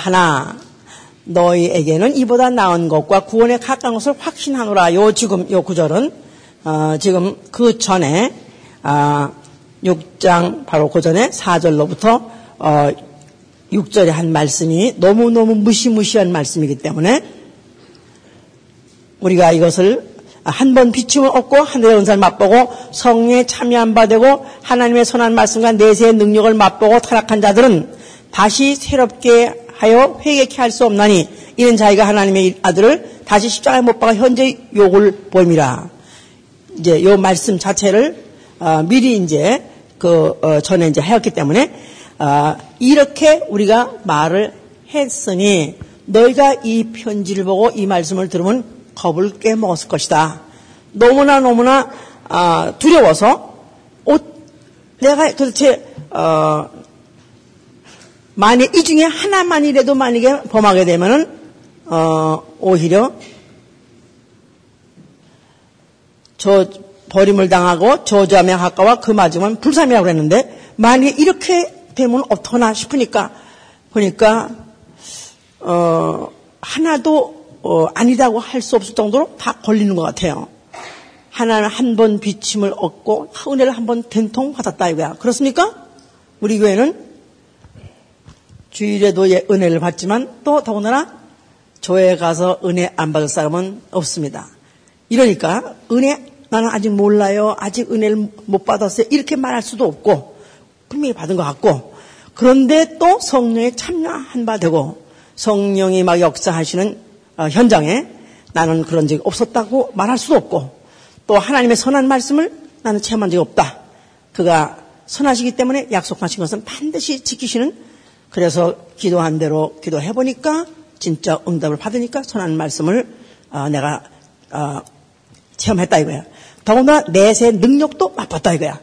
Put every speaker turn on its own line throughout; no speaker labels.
하나 너희에게는 이보다 나은 것과 구원에 가까운 것을 확신하노라. 요 지금 요 구절은 어, 지금 그 전에 아, 6장 바로 그 전에 4절로부터 어, 6절에 한 말씀이 너무너무 무시무시한 말씀이기 때문에 우리가 이것을 한 번 비춤을 얻고 하늘의 은사를 맛보고 성령에 참여한 바 되고 하나님의 선한 말씀과 내세의 능력을 맛보고 타락한 자들은 다시 새롭게 하여 회개케 할 수 없나니 이런 자기가 하나님의 아들을 다시 십자가에 못 박아 현재 욕을 보임이라. 이제 요 말씀 자체를 어, 미리 이제 그 어, 전에 이제 하였기 때문에 어, 이렇게 우리가 말을 했으니 너희가 이 편지를 보고 이 말씀을 들으면 겁을 깨먹었을 것이다. 너무나 너무나 아, 두려워서 옷 내가 도대체 어, 만약 이 중에 하나만이라도 만약에 범하게 되면은 어, 오히려 저 버림을 당하고 저주함에 가까워 그 맞으면 불삼이라고 그랬는데 만약에 이렇게 되면 어떡하나 싶으니까 보니까 어, 하나도 어, 아니라고 할 수 없을 정도로 다 걸리는 것 같아요. 하나는 한 번 비침을 얻고 은혜를 한 번 된통 받았다 이거야. 그렇습니까? 우리 교회는 주일에도 예, 은혜를 받지만 또 더군다나 교회 가서 은혜 안 받을 사람은 없습니다. 이러니까 은혜 나는 아직 몰라요. 아직 은혜를 못 받았어요. 이렇게 말할 수도 없고 분명히 받은 것 같고 그런데 또 성령에 참여한 바 되고 성령이 막 역사하시는 어, 현장에 나는 그런 적이 없었다고 말할 수도 없고 또 하나님의 선한 말씀을 나는 체험한 적이 없다. 그가 선하시기 때문에 약속하신 것은 반드시 지키시는 그래서 기도한 대로 기도해 보니까 진짜 응답을 받으니까 선한 말씀을 어, 내가 어, 체험했다 이거야. 더구나 내세 능력도 맛봤다 이거야.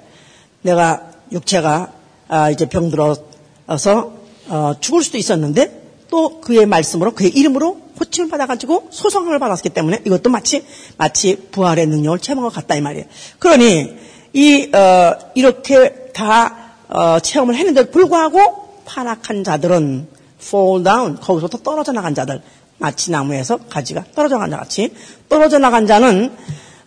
내가 육체가 아, 이제 병들어서 어, 죽을 수도 있었는데 또 그의 말씀으로 그의 이름으로 고침을 받아가지고 소성을 받았기 때문에 이것도 마치 마치 부활의 능력을 체험한 것 같다 이 말이에요. 그러니 이 어, 이렇게 다 어, 체험을 했는데도 불구하고 타락한 자들은 fall down 거기서부터 떨어져 나간 자들 마치 나무에서 가지가 떨어져 나간 자 같이 떨어져 나간 자는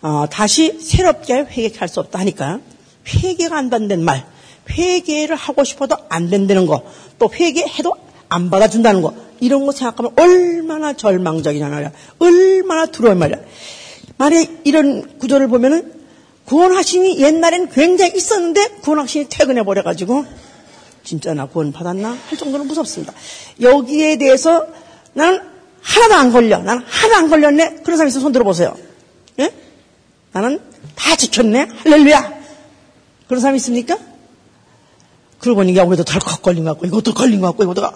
어, 다시 새롭게 회개할 수 없다 하니까 회개가 안 된다는 말, 회개를 하고 싶어도 안 된다는 거, 또 회개해도 안 받아준다는 거, 이런 거 생각하면 얼마나 절망적이냐 말이야. 얼마나 두려운 말이야. 만약 이런 구조를 보면은 구원하심이 옛날엔 굉장히 있었는데 구원하심이 퇴근해 버려가지고 진짜 나 구원 받았나? 할 정도로 무섭습니다. 여기에 대해서 나는 하나도 안 걸려. 나는 하나도 안 걸렸네. 그런 사람 있으면 손 들어보세요. 예? 나는 다 지켰네. 할렐루야. 그런 사람 있습니까? 그러고 보니까 여기도 덜컥 걸린 것 같고, 이것도 걸린 것 같고, 이것도, 아,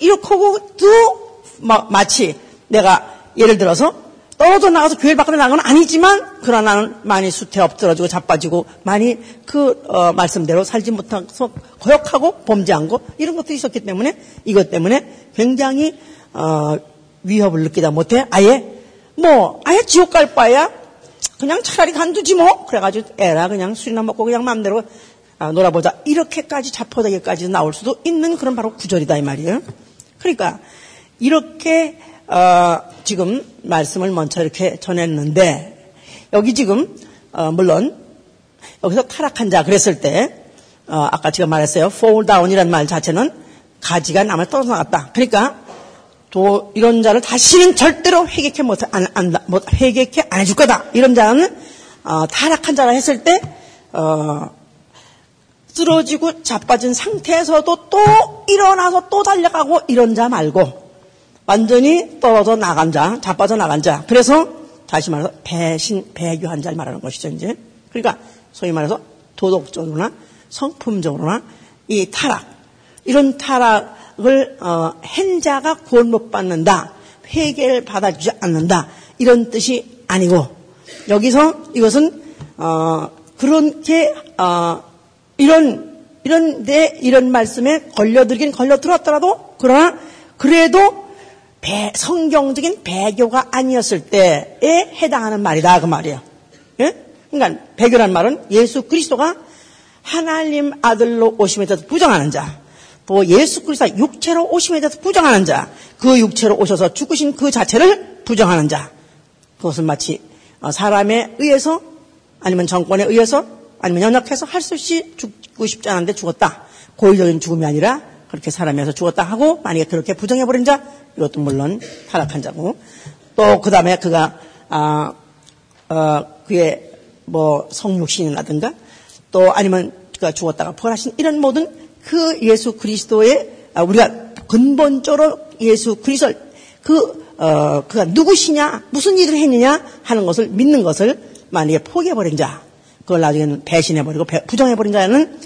이렇게 하고도, 마, 마치 내가 예를 들어서 떨어져 나가서 교회 밖으로 나간 건 아니지만, 그러나 나는 많이 수태 엎드러지고 자빠지고, 많이 그, 어, 말씀대로 살지 못해서 거역하고 범죄한 거, 이런 것도 있었기 때문에, 이것 때문에 굉장히, 어, 위협을 느끼다 못해 아예, 뭐, 아예 지옥 갈 바야 그냥 차라리 간두지 뭐. 그래가지고 애라 그냥 술이나 먹고 그냥 마음대로 아, 놀아보자. 이렇게까지 자포자기까지 나올 수도 있는 그런 바로 구절이다 이 말이에요. 그러니까 이렇게 어, 지금 말씀을 먼저 이렇게 전했는데 여기 지금 어, 물론 여기서 타락한 자 그랬을 때 어, 아까 제가 말했어요. fall down이라는 말 자체는 가지가 남을 떨어져 나갔다. 그러니까 또 이런 자를 다시는 절대로 회개케 못, 안, 안, 못 회개케 안 해줄 거다. 이런 자는 어, 타락한 자라 했을 때 어, 쓰러지고 자빠진 상태에서도 또 일어나서 또 달려가고 이런 자 말고 완전히 떨어져 나간 자, 자빠져 나간 자. 그래서 다시 말해서 배신, 배교한 자를 말하는 것이죠, 이제. 그러니까 소위 말해서 도덕적으로나 성품적으로나 이 타락, 이런 타락을 어, 한 자가 구원 못 받는다, 회개를 받아주지 않는다 이런 뜻이 아니고 여기서 이것은 어, 그렇게 어, 이런 이런 데 이런 말씀에 걸려들긴 걸려 들었더라도 그러나 그래도 배, 성경적인 배교가 아니었을 때에 해당하는 말이다 그 말이에요. 예? 그러니까 배교란 말은 예수 그리스도가 하나님 아들로 오심에 대해서 부정하는 자, 또 예수 그리스도 육체로 오심에 대해서 부정하는 자, 그 육체로 오셔서 죽으신 그 자체를 부정하는 자, 그것은 마치 어, 사람에 의해서 아니면 정권에 의해서 아니면 연약해서 할 수 없이 죽고 싶지 않은데 죽었다. 고의적인 죽음이 아니라 그렇게 사람이어서 죽었다 하고 만약에 그렇게 부정해버린 자 이것도 물론 타락한 자고 또 그 다음에 그가 아, 어, 그의 뭐 성육신이라든가 또 아니면 그가 죽었다가 부활하신 이런 모든 그 예수 그리스도의 아, 우리가 근본적으로 예수 그리스도 그 어, 그가 누구시냐 무슨 일을 했느냐 하는 것을 믿는 것을 만약에 포기해버린 자 그걸 나중에는 배신해버리고 부정해버린 자는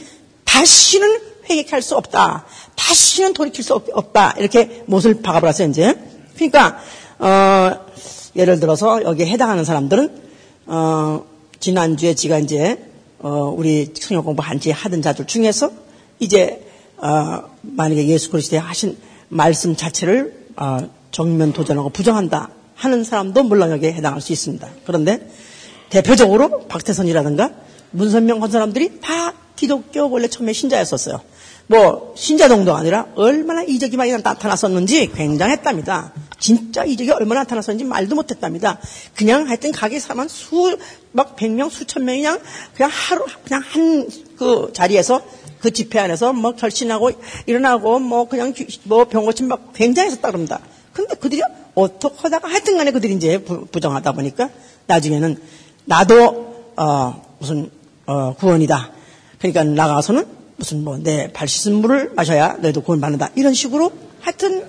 다시는 회개할 수 없다. 다시는 돌이킬 수 없 다. 이렇게 못을 박아버렸어요, 이제. 그러니까, 어, 예를 들어서 여기에 해당하는 사람들은, 어, 지난주에 지가 이제, 어, 우리 성경 공부 한지 하던 자들 중에서 이제, 어, 만약에 예수 그리스도의 하신 말씀 자체를, 어, 정면 도전하고 부정한다 하는 사람도 물론 여기에 해당할 수 있습니다. 그런데 대표적으로 박태선이라든가 문선명 한 사람들이 다 기독교 원래 처음에 신자였었어요. 뭐 신자 정도 아니라 얼마나 이적이 많이 나타났었는지 굉장했답니다. 진짜 이적이 얼마나 나타났었는지 말도 못했답니다. 그냥 하여튼 가게 사람 수막 백 명 수천 명이 그냥 그냥 하루 그냥 한 그 자리에서 그 집회 안에서 뭐 결신하고 일어나고 뭐 그냥 뭐 병고침 막 굉장했었다 그럽니다. 근데 그들이 어떻게 하다가 하여튼 간에 그들이 이제 부정하다 보니까 나중에는 나도 어 무슨 어 구원이다. 그러니까 나가서는 무슨 뭐 내 발 씻은 물을 마셔야 너희도 구원 받는다. 이런 식으로 하여튼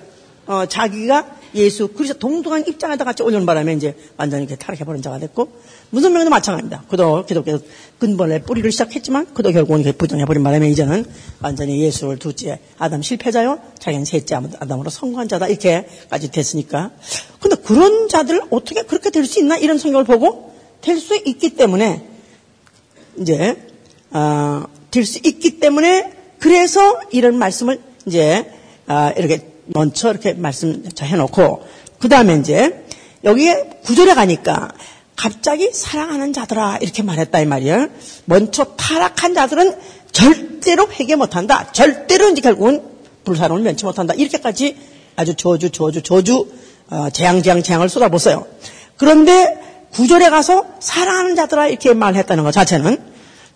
어, 자기가 예수 그리스도 동등한 입장에다 같이 올려놓은 바람에 이제 완전히 이렇게 타락해버린 자가 됐고 문선명도 마찬가지입니다. 그도 기독교 근본의 뿌리를 시작했지만 그도 결국은 부정해버린 바람에 이제는 완전히 예수를 두째 아담 실패자요 자기는 셋째 아담으로 성공한 자다 이렇게까지 됐으니까 근데 그런 자들 어떻게 그렇게 될 수 있나 이런 성경을 보고 될 수 있기 때문에 이제 어, 될 수 있기 때문에 그래서 이런 말씀을 이제 아, 이렇게 먼저 이렇게 말씀 해놓고 그 다음에 이제 여기에 구절에 가니까 갑자기 사랑하는 자들아 이렇게 말했다 이 말이야. 먼저 타락한 자들은 절대로 회개 못한다. 절대로 이제 결국은 불사론을 면치 못한다. 이렇게까지 아주 저주 저주 저주 어, 재앙 재앙 재앙을 쏟아보세요. 그런데 구절에 가서 사랑하는 자들아 이렇게 말했다는 것 자체는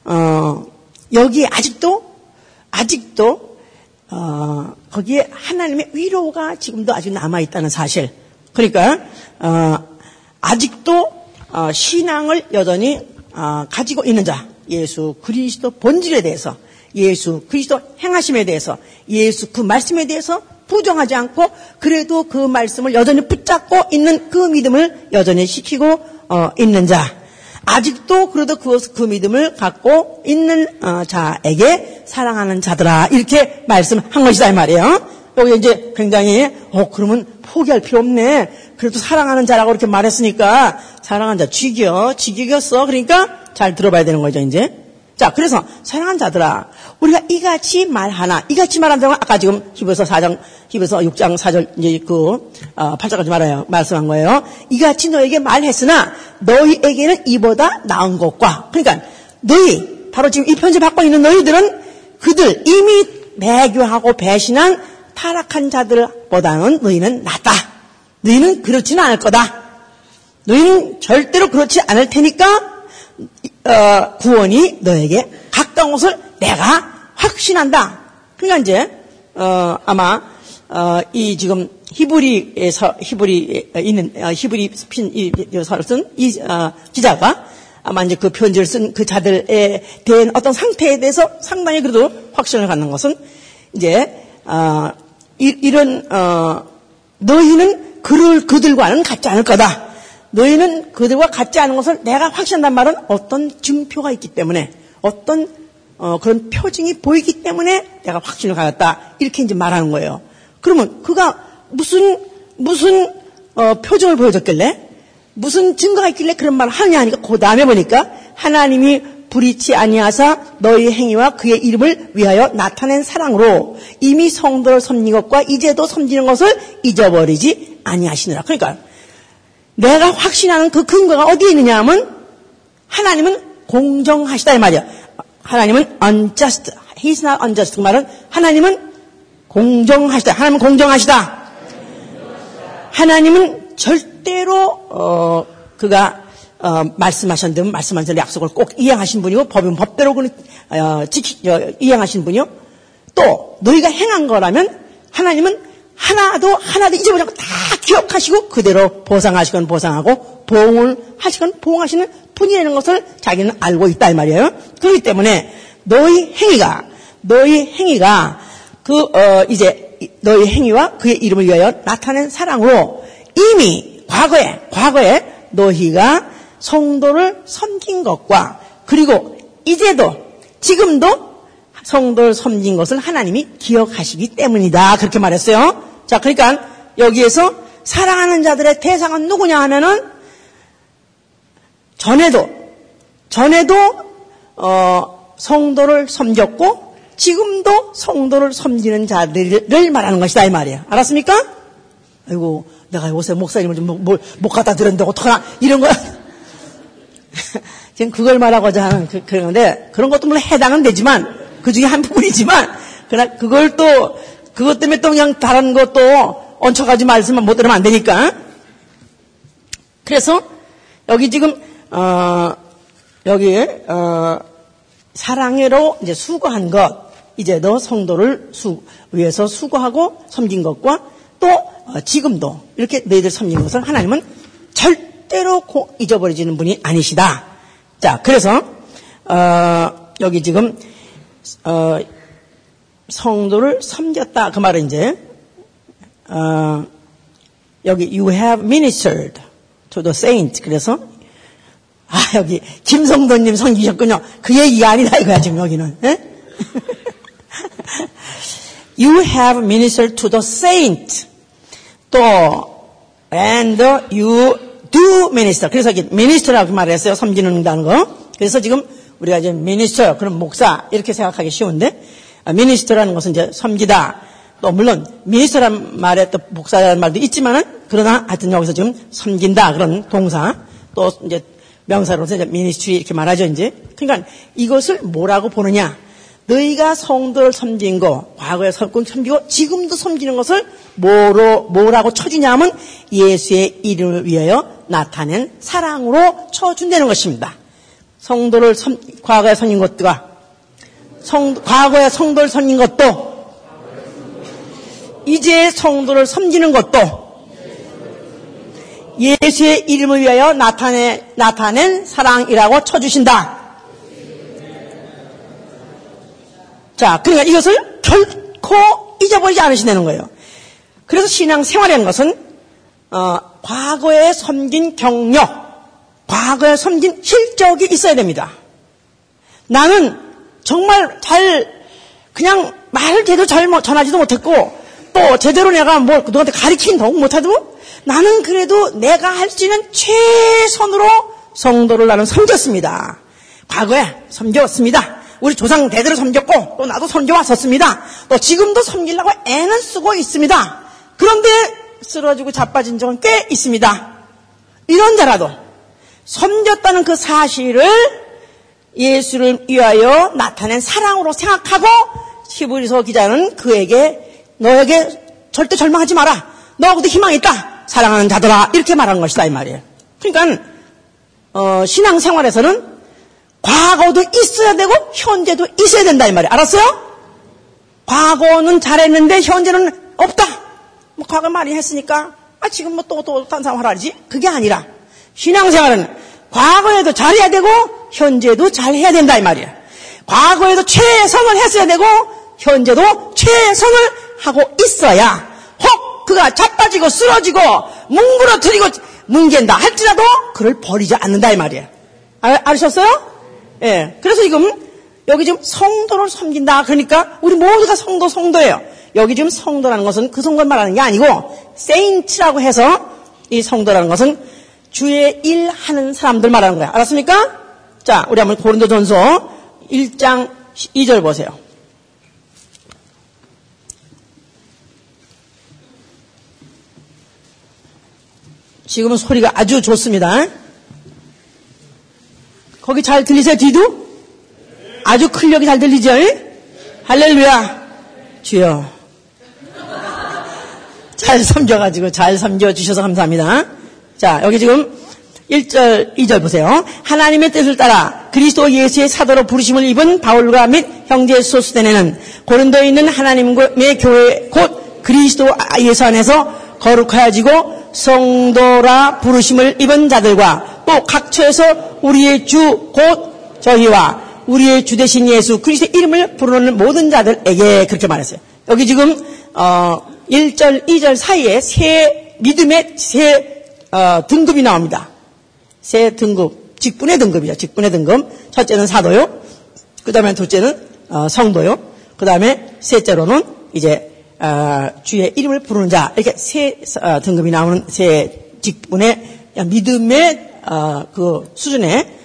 어, 여기에 아직도 아직도 어, 거기에 하나님의 위로가 지금도 아직 남아 있다는 사실. 그러니까 어, 아직도 어, 신앙을 여전히 어, 가지고 있는 자, 예수 그리스도 본질에 대해서, 예수 그리스도 행하심에 대해서, 예수 그 말씀에 대해서 부정하지 않고 그래도 그 말씀을 여전히 붙잡고 있는 그 믿음을 여전히 시키고 어, 있는 자. 아직도 그래도 그, 그 믿음을 갖고 있는 어, 자에게 사랑하는 자들아 이렇게 말씀한 것이다 이 말이에요. 여기 이제 굉장히 어 그러면 포기할 필요 없네. 그래도 사랑하는 자라고 이렇게 말했으니까 사랑하는 자 죽여 죽이겠어. 그러니까 잘 들어봐야 되는 거죠 이제. 자, 그래서 사랑하는 자들아, 우리가 이같이 말하나, 이같이 말한다면 아까 지금 히브리서 4장, 히브리서 6장 4절 이제 그 어, 8절까지 말해요. 말씀한 거예요. 이같이 너에게 말했으나 너희에게는 이보다 나은 것과 그러니까 너희 바로 지금 이 편지 받고 있는 너희들은 그들 이미 매교하고 배신한 타락한 자들보다는 너희는 낫다. 너희는 그렇지는 않을 거다. 너희는 절대로 그렇지 않을 테니까 어, 구원이 너에게 가까운 것을 내가 확신한다. 그러니까 이제 어, 아마 어, 이 지금 히브리에서 히브리에 있는 어, 히브리 핀이 서를 쓴이 어, 기자가 아마 이제 그 편지를 쓴 그 자들에 대한 어떤 상태에 대해서 상당히 그래도 확신을 갖는 것은 이제 어, 이, 런 너희는 그를 그들과는 같지 않을 거다. 너희는 그들과 같지 않은 것을 내가 확신한단 말은 어떤 증표가 있기 때문에 어떤 어, 그런 표징이 보이기 때문에 내가 확신을 가졌다 이렇게 이제 말하는 거예요. 그러면 그가 무슨 무슨 어, 표정을 보여줬길래 무슨 증거가 있길래 그런 말을 하느냐 하니까 그 다음에 보니까 하나님이 불이치 아니하사 너희 행위와 그의 이름을 위하여 나타낸 사랑으로 이미 성도를 섬긴 것과 이제도 섬기는 것을 잊어버리지 아니하시느라. 그러니까 내가 확신하는 그 근거가 어디에 있느냐 하면 하나님은 공정하시다 이 말이야. 하나님은 unjust. He's not unjust. 그 말은 하나님은 공정하시다. 하나님은 공정하시다. 하나님은 절대로 어, 그가 어, 말씀하신 듯 말씀하신 약속을 꼭 이행하신 분이고 법은 법대로 그 어, 지키 어, 이행하신 분이요. 또 너희가 행한 거라면 하나님은 하나도 하나도 잊어버리지 않고 다 기억하시고 그대로 보상하시건 보상하고 보응을 하시건 보응하시는 분이라는 것을 자기는 알고 있다 이 말이에요. 그렇기 때문에 너희 행위가 너희 행위가 그 어, 이제 너희 행위와 그의 이름을 위하여 나타낸 사랑으로 이미 과거에 과거에 너희가 성도를 섬긴 것과 그리고 이제도 지금도 성도를 섬긴 것을 하나님이 기억하시기 때문이다. 그렇게 말했어요. 자, 그러니까 여기에서 사랑하는 자들의 대상은 누구냐 하면은 전에도 전에도 어, 성도를 섬겼고 지금도 성도를 섬기는 자들을 말하는 것이다 이 말이에요. 알았습니까? 아이고 내가 요새 목사님을 좀못 갖다 드렸는데 어떡하나 이런 거 지금 그걸 말하고자 하는 그, 그런데 그런 것도 물론 해당은 되지만 그 중에 한 부분이지만 그러나 그걸 또 그것 때문에 또 그냥 다른 것도 얹혀가지 말씀만 못 들으면 안 되니까 그래서 여기 지금 어, 여기 어, 사랑으로 이제 수고한 것 이제 너 성도를 수, 위해서 수고하고 섬긴 것과 또 어, 지금도 이렇게 너희들 섬긴 것을 하나님은 절대로 잊어버리지는 분이 아니시다. 자, 그래서 어, 여기 지금 어, 성도를 섬겼다 그 말은 이제 어, 여기 you have ministered to the saint 그래서 아 여기 김성도님 섬기셨군요. 그 얘기가 아니다 이거야 지금 여기는. you have ministered to the saint 또 and you do minister. 그래서 이게 minister라고 말했어요. 섬기는다는 거. 그래서 지금 우리가 이제 미니스터, 그럼 목사 이렇게 생각하기 쉬운데 미니스터라는 것은 이제 섬기다. 또 물론 미니스터란 말에 또 목사라는 말도 있지만은 그러나 하여튼 여기서 지금 섬긴다 그런 동사 또 이제 명사로서 이제 미니스트리 이렇게 말하죠 이제. 그러니까 이것을 뭐라고 보느냐? 너희가 성도를 섬긴 거, 과거에 섬기고 지금도 섬기는 것을 뭐로, 뭐라고 쳐주냐면 예수의 이름을 위하여 나타낸 사랑으로 쳐준다는 것입니다. 성도를 섬, 과거에 섬긴 것과 성, 과거에 성도를 섬긴 것도 이제 성도를 섬기는 것도 예수의 이름을 위하여 나타내, 나타낸 사랑이라고 쳐주신다. 자, 그러니까 이것을 결코 잊어버리지 않으신다는 거예요. 그래서 신앙 생활이라는 것은 어, 과거에 섬긴 경력, 과거에 섬긴 실적이 있어야 됩니다. 나는 정말 잘 그냥 말을 제대로 잘 전하지도 못했고 또 제대로 내가 뭐 누구한테 가르친도 못하도 나는 그래도 내가 할 수 있는 최선으로 성도를 나는 섬겼습니다. 과거에 섬겼습니다. 우리 조상 대대로 섬겼고 또 나도 섬겨왔었습니다. 또 지금도 섬기려고 애는 쓰고 있습니다. 그런데 쓰러지고 자빠진 적은 꽤 있습니다. 이런 자라도 섬겼다는 그 사실을 예수를 위하여 나타낸 사랑으로 생각하고 히브리서 기자는 그에게 너에게 절대 절망하지 마라. 너하고도 희망이 있다. 사랑하는 자들아 이렇게 말하는 것이다 이 말이에요. 그러니까 어, 신앙생활에서는 과거도 있어야 되고 현재도 있어야 된다 이 말이에요. 알았어요? 과거는 잘했는데 현재는 없다. 뭐 과거 많이 했으니까 아 지금 뭐 또 또 딴 사람 하라지? 그게 아니라 신앙생활은 과거에도 잘해야 되고 현재도 잘 해야 된다 이 말이에요. 과거에도 최선을 했어야 되고 현재도 최선을 하고 있어야 혹 그가 자빠지고 쓰러지고 뭉그러뜨리고 뭉갠다 할지라도 그를 버리지 않는다 이 말이에요. 알, 아셨어요? 예. 그래서 지금 여기 지금 성도를 섬긴다. 그러니까 우리 모두가 성도 성도예요. 여기 지금 성도라는 것은 그 성도를 말하는 게 아니고 세인트라고 해서 이 성도라는 것은 주의 일 하는 사람들 말하는 거야. 알았습니까? 자, 우리 한번 고린도전서 1장 2절 보세요. 지금은 소리가 아주 좋습니다. 거기 잘 들리세요, 뒤도? 아주 클력이 잘 들리죠? 할렐루야. 주여. 잘 섬겨가지고 잘 섬겨주셔서 감사합니다. 자, 여기 지금 1절, 2절 보세요. 하나님의 뜻을 따라 그리스도 예수의 사도로 부르심을 입은 바울과 및 형제 소수대네는 고린도에 있는 하나님의 교회 곧 그리스도 예수 안에서 거룩하여지고 성도라 부르심을 입은 자들과 또 각처에서 우리의 주 곧 저희와 우리의 주 되신 예수 그리스도 이름을 부르는 모든 자들에게 그렇게 말했어요. 여기 지금 어 1절, 2절 사이에 세 믿음의 세 어, 등급이 나옵니다. 세 등급, 직분의 등급이죠. 직분의 등급. 첫째는 사도요. 그 다음에 둘째는 어, 성도요. 그 다음에 셋째로는 이제 어, 주의 이름을 부르는 자 이렇게 세 어, 등급이 나오는 세 직분의 믿음의 어, 그 수준의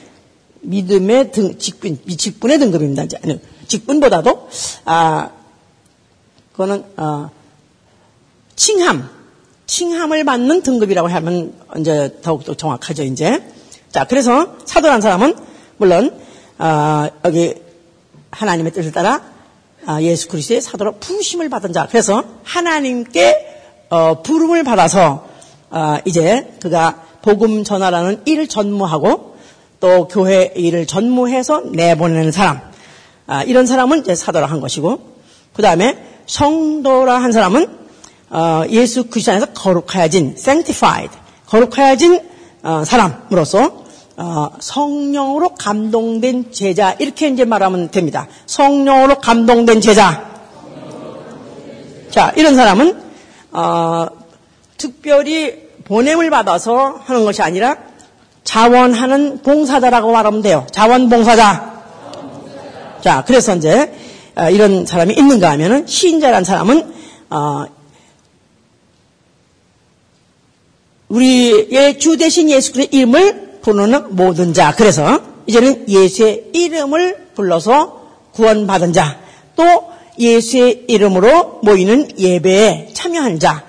믿음의 등 직분 직분의 등급입니다. 직분보다도 아 그거는 어, 칭함 칭함을 받는 등급이라고 하면 이제 더욱더 정확하죠, 이제. 자, 그래서 사도란 사람은 물론 어, 여기 하나님의 뜻을 따라 어, 예수 그리스도의 사도로 부르심을 받은 자. 그래서 하나님께 어, 부름을 받아서 어, 이제 그가 복음 전하라는 일을 전무하고 또 교회 일을 전무해서 내보내는 사람. 아, 이런 사람은 이제 사도라 한 것이고 그 다음에 성도라 한 사람은 어, 예수 그리스도 안에서 거룩하여진 sanctified 거룩하여진 어, 사람으로서 어, 성령으로 감동된 제자 이렇게 이제 말하면 됩니다. 성령으로 감동된 제자. 자 이런 사람은 어, 특별히 보냄을 받아서 하는 것이 아니라 자원하는 봉사자라고 말하면 돼요. 자원봉사자. 자 그래서 이제 어, 이런 사람이 있는가 하면은 시인자라는 사람은 어, 우리의 주 대신 예수 그리스도의 이름을 부르는 모든 자. 그래서 이제는 예수의 이름을 불러서 구원받은 자. 또 예수의 이름으로 모이는 예배에 참여한 자.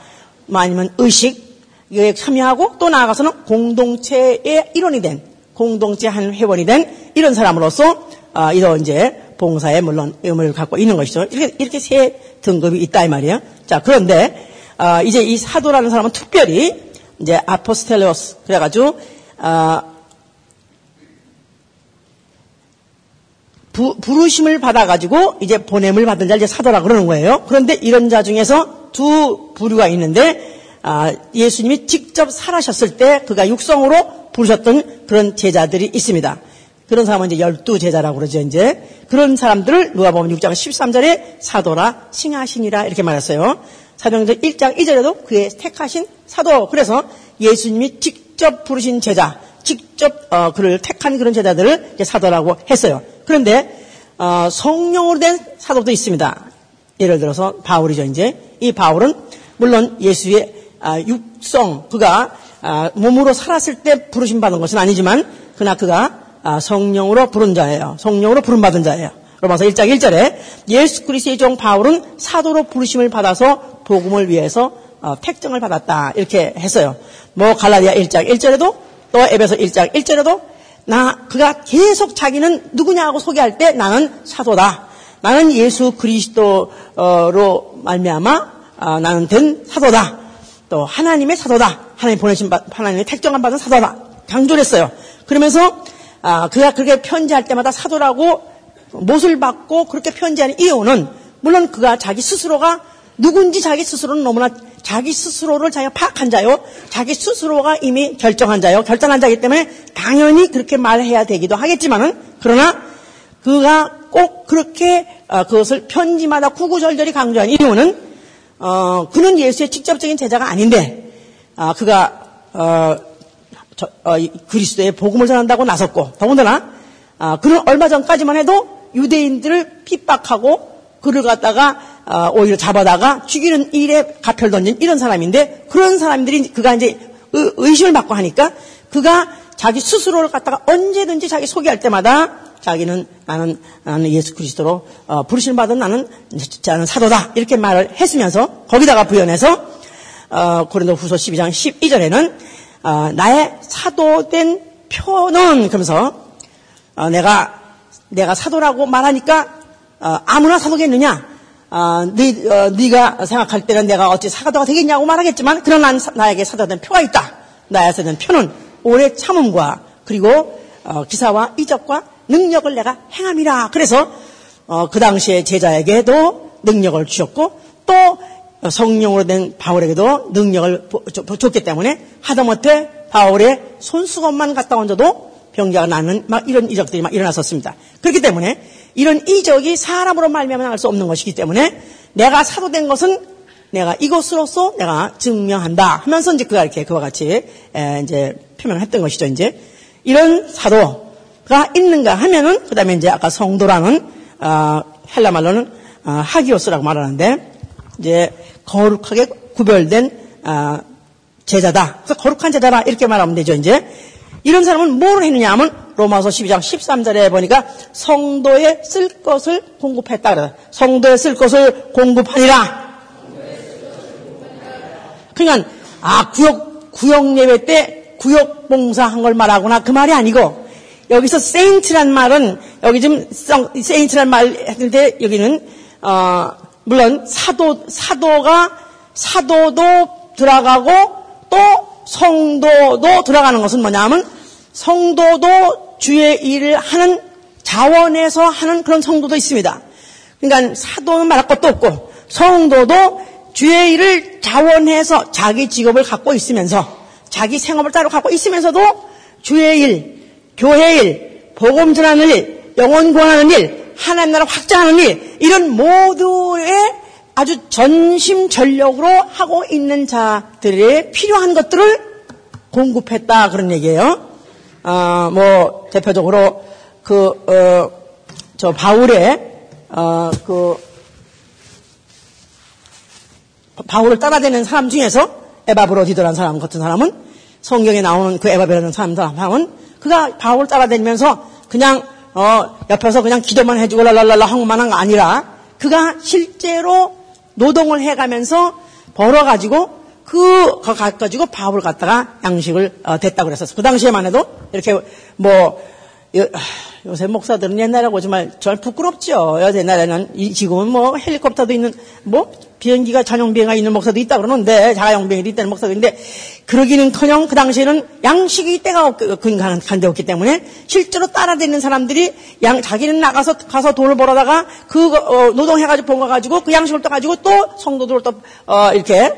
뭐 아니면 의식에 참여하고 또 나아가서는 공동체의 일원이 된 공동체 한 회원이 된 이런 사람으로서 어, 이런 이제 봉사에 물론 의무를 갖고 있는 것이죠. 이렇게, 이렇게 세 등급이 있다 이 말이에요. 자 그런데 어, 이제 이 사도라는 사람은 특별히 이제 아포스텔로스 그래가지고 어, 부, 부르심을 받아가지고 이제 보냄을 받은 자 이제 사도라 그러는 거예요. 그런데 이런 자 중에서 두 부류가 있는데 아, 예수님이 직접 살아셨을 때 그가 육성으로 부르셨던 그런 제자들이 있습니다. 그런 사람은 이제 열두 제자라고 그러죠, 이제. 그런 사람들을 누가 보면 6장 13절에 사도라, 칭하시니라 이렇게 말했어요. 사도행전 1장 2절에도 그의 택하신 사도. 그래서 예수님이 직접 부르신 제자, 직접 어, 그를 택한 그런 제자들을 사도라고 했어요. 그런데 어, 성령으로 된 사도도 있습니다. 예를 들어서 바울이죠. 이제 이 바울은 물론 예수의 아, 육성 그가 아, 몸으로 살았을 때 부르심 받은 것은 아니지만 그나 그가 아, 성령으로 부른 자예요. 성령으로 부름 받은 자예요. 로마서 1장 1절에 예수 그리스도의 종 바울은 사도로 부르심을 받아서 복음을 위해서 어, 택정을 받았다 이렇게 했어요. 뭐 갈라디아 1장 1절에도 또 에베소 1장 1절에도 나 그가 계속 자기는 누구냐고 소개할 때 나는 사도다. 나는 예수 그리스도로 말미암아 어, 나는 된 사도다. 또 하나님의 사도다. 하나님 보내신 하나님의 택정을 받은 사도다. 강조를 했어요. 그러면서 아, 그가 그렇게 편지할 때마다 사도라고 못을 받고 그렇게 편지하는 이유는 물론 그가 자기 스스로가 누군지 자기 스스로는 너무나 자기 스스로를 자기가 파악한 자요. 자기 스스로가 이미 결정한 자요. 결단한 자이기 때문에 당연히 그렇게 말해야 되기도 하겠지만은 그러나 그가 꼭 그렇게 어, 그것을 편지마다 구구절절히 강조한 이유는 어, 그는 예수의 직접적인 제자가 아닌데 어, 그가 어, 저, 어, 그리스도의 복음을 전한다고 나섰고 더군다나 아, 그는 얼마 전까지만 해도 유대인들을 핍박하고 그를 갖다가 어, 오히려 잡아다가 죽이는 일에 가표를 던진 이런 사람인데 그런 사람들이 그가 이제 의심을 받고 하니까 그가 자기 스스로를 갖다가 언제든지 자기 소개할 때마다 자기는 나는 나는 예수 그리스도로 어, 부르심 받은 나는 나는 사도다. 이렇게 말을 했으면서 거기다가 부연해서 어, 고린도후서 12장 12절에는 어, 나의 사도된 표는 그러면서 어, 내가 내가 사도라고 말하니까 어, 아무나 사도겠느냐? 아, 네, 어, 네가 생각할 때는 내가 어찌 사도가 되겠냐고 말하겠지만 그런 난, 나에게 사도된 표가 있다. 나에게 된 표는 오래 참음과 그리고 어, 기사와 이적과 능력을 내가 행함이라. 그래서 어, 그 당시에 제자에게도 능력을 주셨고 또 성령으로 된 바울에게도 능력을 줬기 때문에 하다못해 바울의 손수건만 갖다 얹어도 병자가 나는 막 이런 이적들이 막 일어났었습니다. 그렇기 때문에 이런 이적이 사람으로 말미암아 할수 없는 것이기 때문에 내가 사도된 것은 내가 이것으로서 내가 증명한다 하면서 이제 그가 이렇게 그와 같이 이제 표명을 했던 것이죠. 이제 이런 사도가 있는가 하면은 그다음에 이제 아까 성도라는 어, 헬라 말로는 어, 하기오스라고 말하는데 이제 거룩하게 구별된 어, 제자다. 그래서 거룩한 제자다 이렇게 말하면 되죠. 이제 이런 사람은 뭘 했느냐 하면 로마서 12장 13절에 보니까 성도에 쓸 것을 공급했다. 그래. 성도에 쓸 것을 공급하니라. 그러니까 아 구역 구역 예배 때 구역 봉사한 걸 말하구나 그 말이 아니고 여기서 세인트란 말은 여기 지금 세인트란 말 했는데 여기는 어 물론 사도 사도가 사도도 들어가고 또 성도도 들어가는 것은 뭐냐면 성도도 주의 일을 하는 자원에서 하는 그런 성도도 있습니다. 그러니까 사도는 말할 것도 없고 성도도 주의 일을 자원해서 자기 직업을 갖고 있으면서 자기 생업을 따로 갖고 있으면서도 주의 일, 교회 일, 복음 전하는 일, 영혼 구하는 일, 하나님 나라 확장하는 일 이런 모두의 아주 전심전력으로 하고 있는 자들의 필요한 것들을 공급했다 그런 얘기예요. 아, 뭐 대표적으로 그 어, 저 바울의 어, 그 바울을 따라다니는 사람 중에서 에바브로디도라는 사람 같은 사람은 성경에 나오는 그 에바브라는 사람은 그가 바울을 따라다니면서 그냥 어, 옆에서 그냥 기도만 해주고 랄랄랄라 한것만 한 거 아니라 그가 실제로 노동을 해가면서 벌어가지고 그, 거 가지고 밥을 갖다가 양식을 어, 댔다고 그랬었어. 그 당시에만 해도 이렇게 뭐, 요, 요새 목사들은 옛날하고 정말 정말 부끄럽죠. 옛날에는 지금은 뭐 헬리콥터도 있는 뭐 비행기가 전용 비행가 있는 목사도 있다 그러는데 자가용 비행이 있다는 목사도 있는데 그러기는커녕 그 당시에는 양식이 때가 간데 없기 때문에 실제로 따라다니는 사람들이 양 자기는 나가서 가서 돈을 벌어다가 그 어, 노동해가지고 본거 가지고 그 양식을 또 가지고 또 성도들을 또 어, 이렇게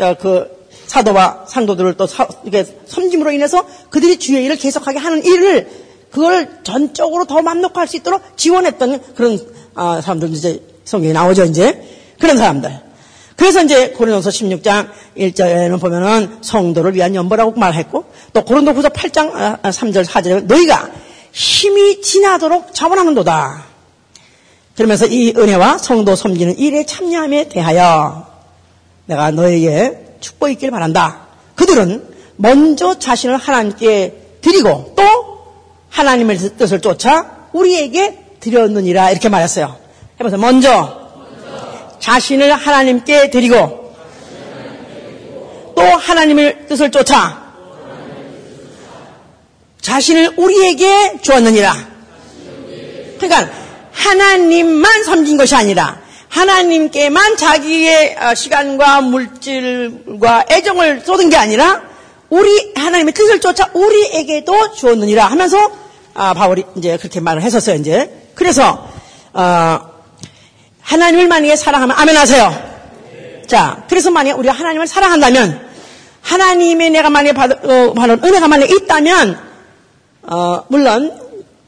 어, 그 사도와 상도들을 또 사, 이렇게 섬김으로 인해서 그들이 주의 일을 계속하게 하는 일을 그걸 전적으로 더 만족할 수 있도록 지원했던 그런 어, 사람들 이제 성경에 나오죠 이제 그런 사람들. 그래서 이제 고린도서 16장 1절에는 보면은 성도를 위한 연보라고 말했고 또 고린도후서 8장 3절 4절에 너희가 힘이 지나도록 자원하는도다. 그러면서 이 은혜와 성도 섬기는 일에 참여함에 대하여 내가 너에게 축복 있길 바란다. 그들은 먼저 자신을 하나님께 드리고 또 하나님의 뜻을 쫓아 우리에게 드렸느니라 이렇게 말했어요. 해보세요. 먼저 자신을 하나님께 드리고 또 하나님의 뜻을 쫓아 자신을 우리에게 주었느니라. 그러니까 하나님만 섬긴 것이 아니라 하나님께만 자기의 어, 시간과 물질과 애정을 쏟은 게 아니라 우리 하나님의 뜻을 쫓아 우리에게도 주었느니라 하면서 아, 바울이 이제 그렇게 말을 했었어요 이제 그래서 어, 하나님을 만약에 사랑하면 아멘 하세요. 자, 그래서 만약에 우리가 하나님을 사랑한다면 하나님의 내가 만약에 받은, 어, 받은 은혜가 만약에 있다면 어, 물론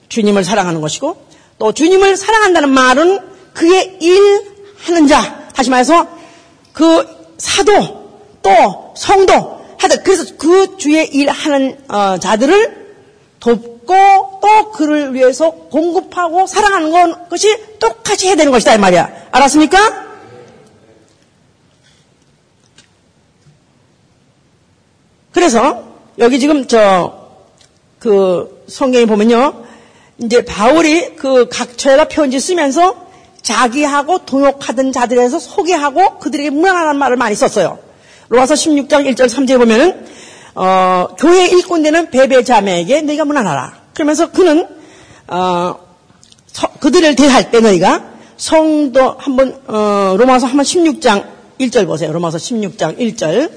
주님을 사랑하는 것이고 또 주님을 사랑한다는 말은 그의 일하는 자 다시 말해서 그 사도 또 성도 하여튼 그래서 그 주의 일하는 어, 자들을 돕고 또 그를 위해서 공급하고 사랑하는 건 것이 똑같이 해야 되는 것이다 이 말이야. 알았습니까? 그래서 여기 지금 저 그 성경에 보면요. 이제 바울이 그 각처에다 편지 쓰면서 자기하고 동역하던 자들에서 소개하고 그들에게 문안하는 말을 많이 썼어요. 로마서 16장 1절 3절에 보면은 어, 교회 일꾼되는 베베 자매에게 너희가 문안하라. 그러면서 그는 어, 서, 그들을 대할 때 너희가 성도 한번 어, 로마서 한번 16장 1절 보세요. 로마서 16장 1절.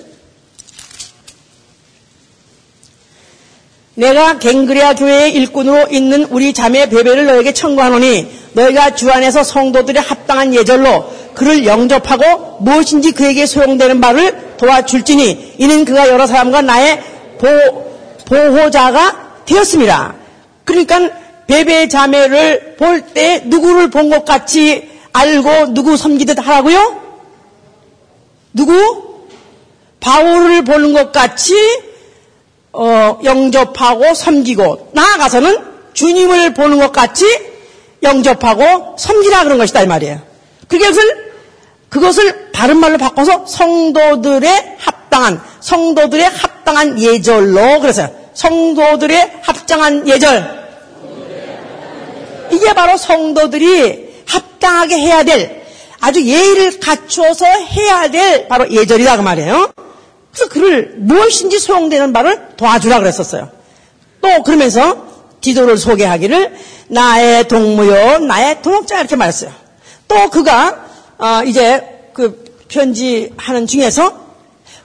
내가 갱그리아 교회의 일꾼으로 있는 우리 자매 베베를 너에게 청구하노니 너희가 주 안에서 성도들의 합당한 예절로 그를 영접하고 무엇인지 그에게 소용되는 바를 도와줄지니 이는 그가 여러 사람과 나의 보, 보호자가 되었습니다. 그러니까 베베 자매를 볼 때 누구를 본 것 같이 알고 누구 섬기듯 하라고요? 누구? 바울을 보는 것 같이 어, 영접하고 섬기고 나아가서는 주님을 보는 것 같이 영접하고 섬기라 그런 것이다 이 말이에요. 그것을 그것을 다른 말로 바꿔서 성도들의 합당한 성도들의 합당한 예절로 그래서 성도들의 합당한 예절 이게 바로 성도들이 합당하게 해야 될 아주 예의를 갖추어서 해야 될 바로 예절이다 그 말이에요. 그래서 그를 무엇인지 소용되는 바를 도와주라 그랬었어요. 또 그러면서 디도를 소개하기를 나의 동무요, 나의 동역자 이렇게 말했어요. 또 그가 어, 이제 그 편지하는 중에서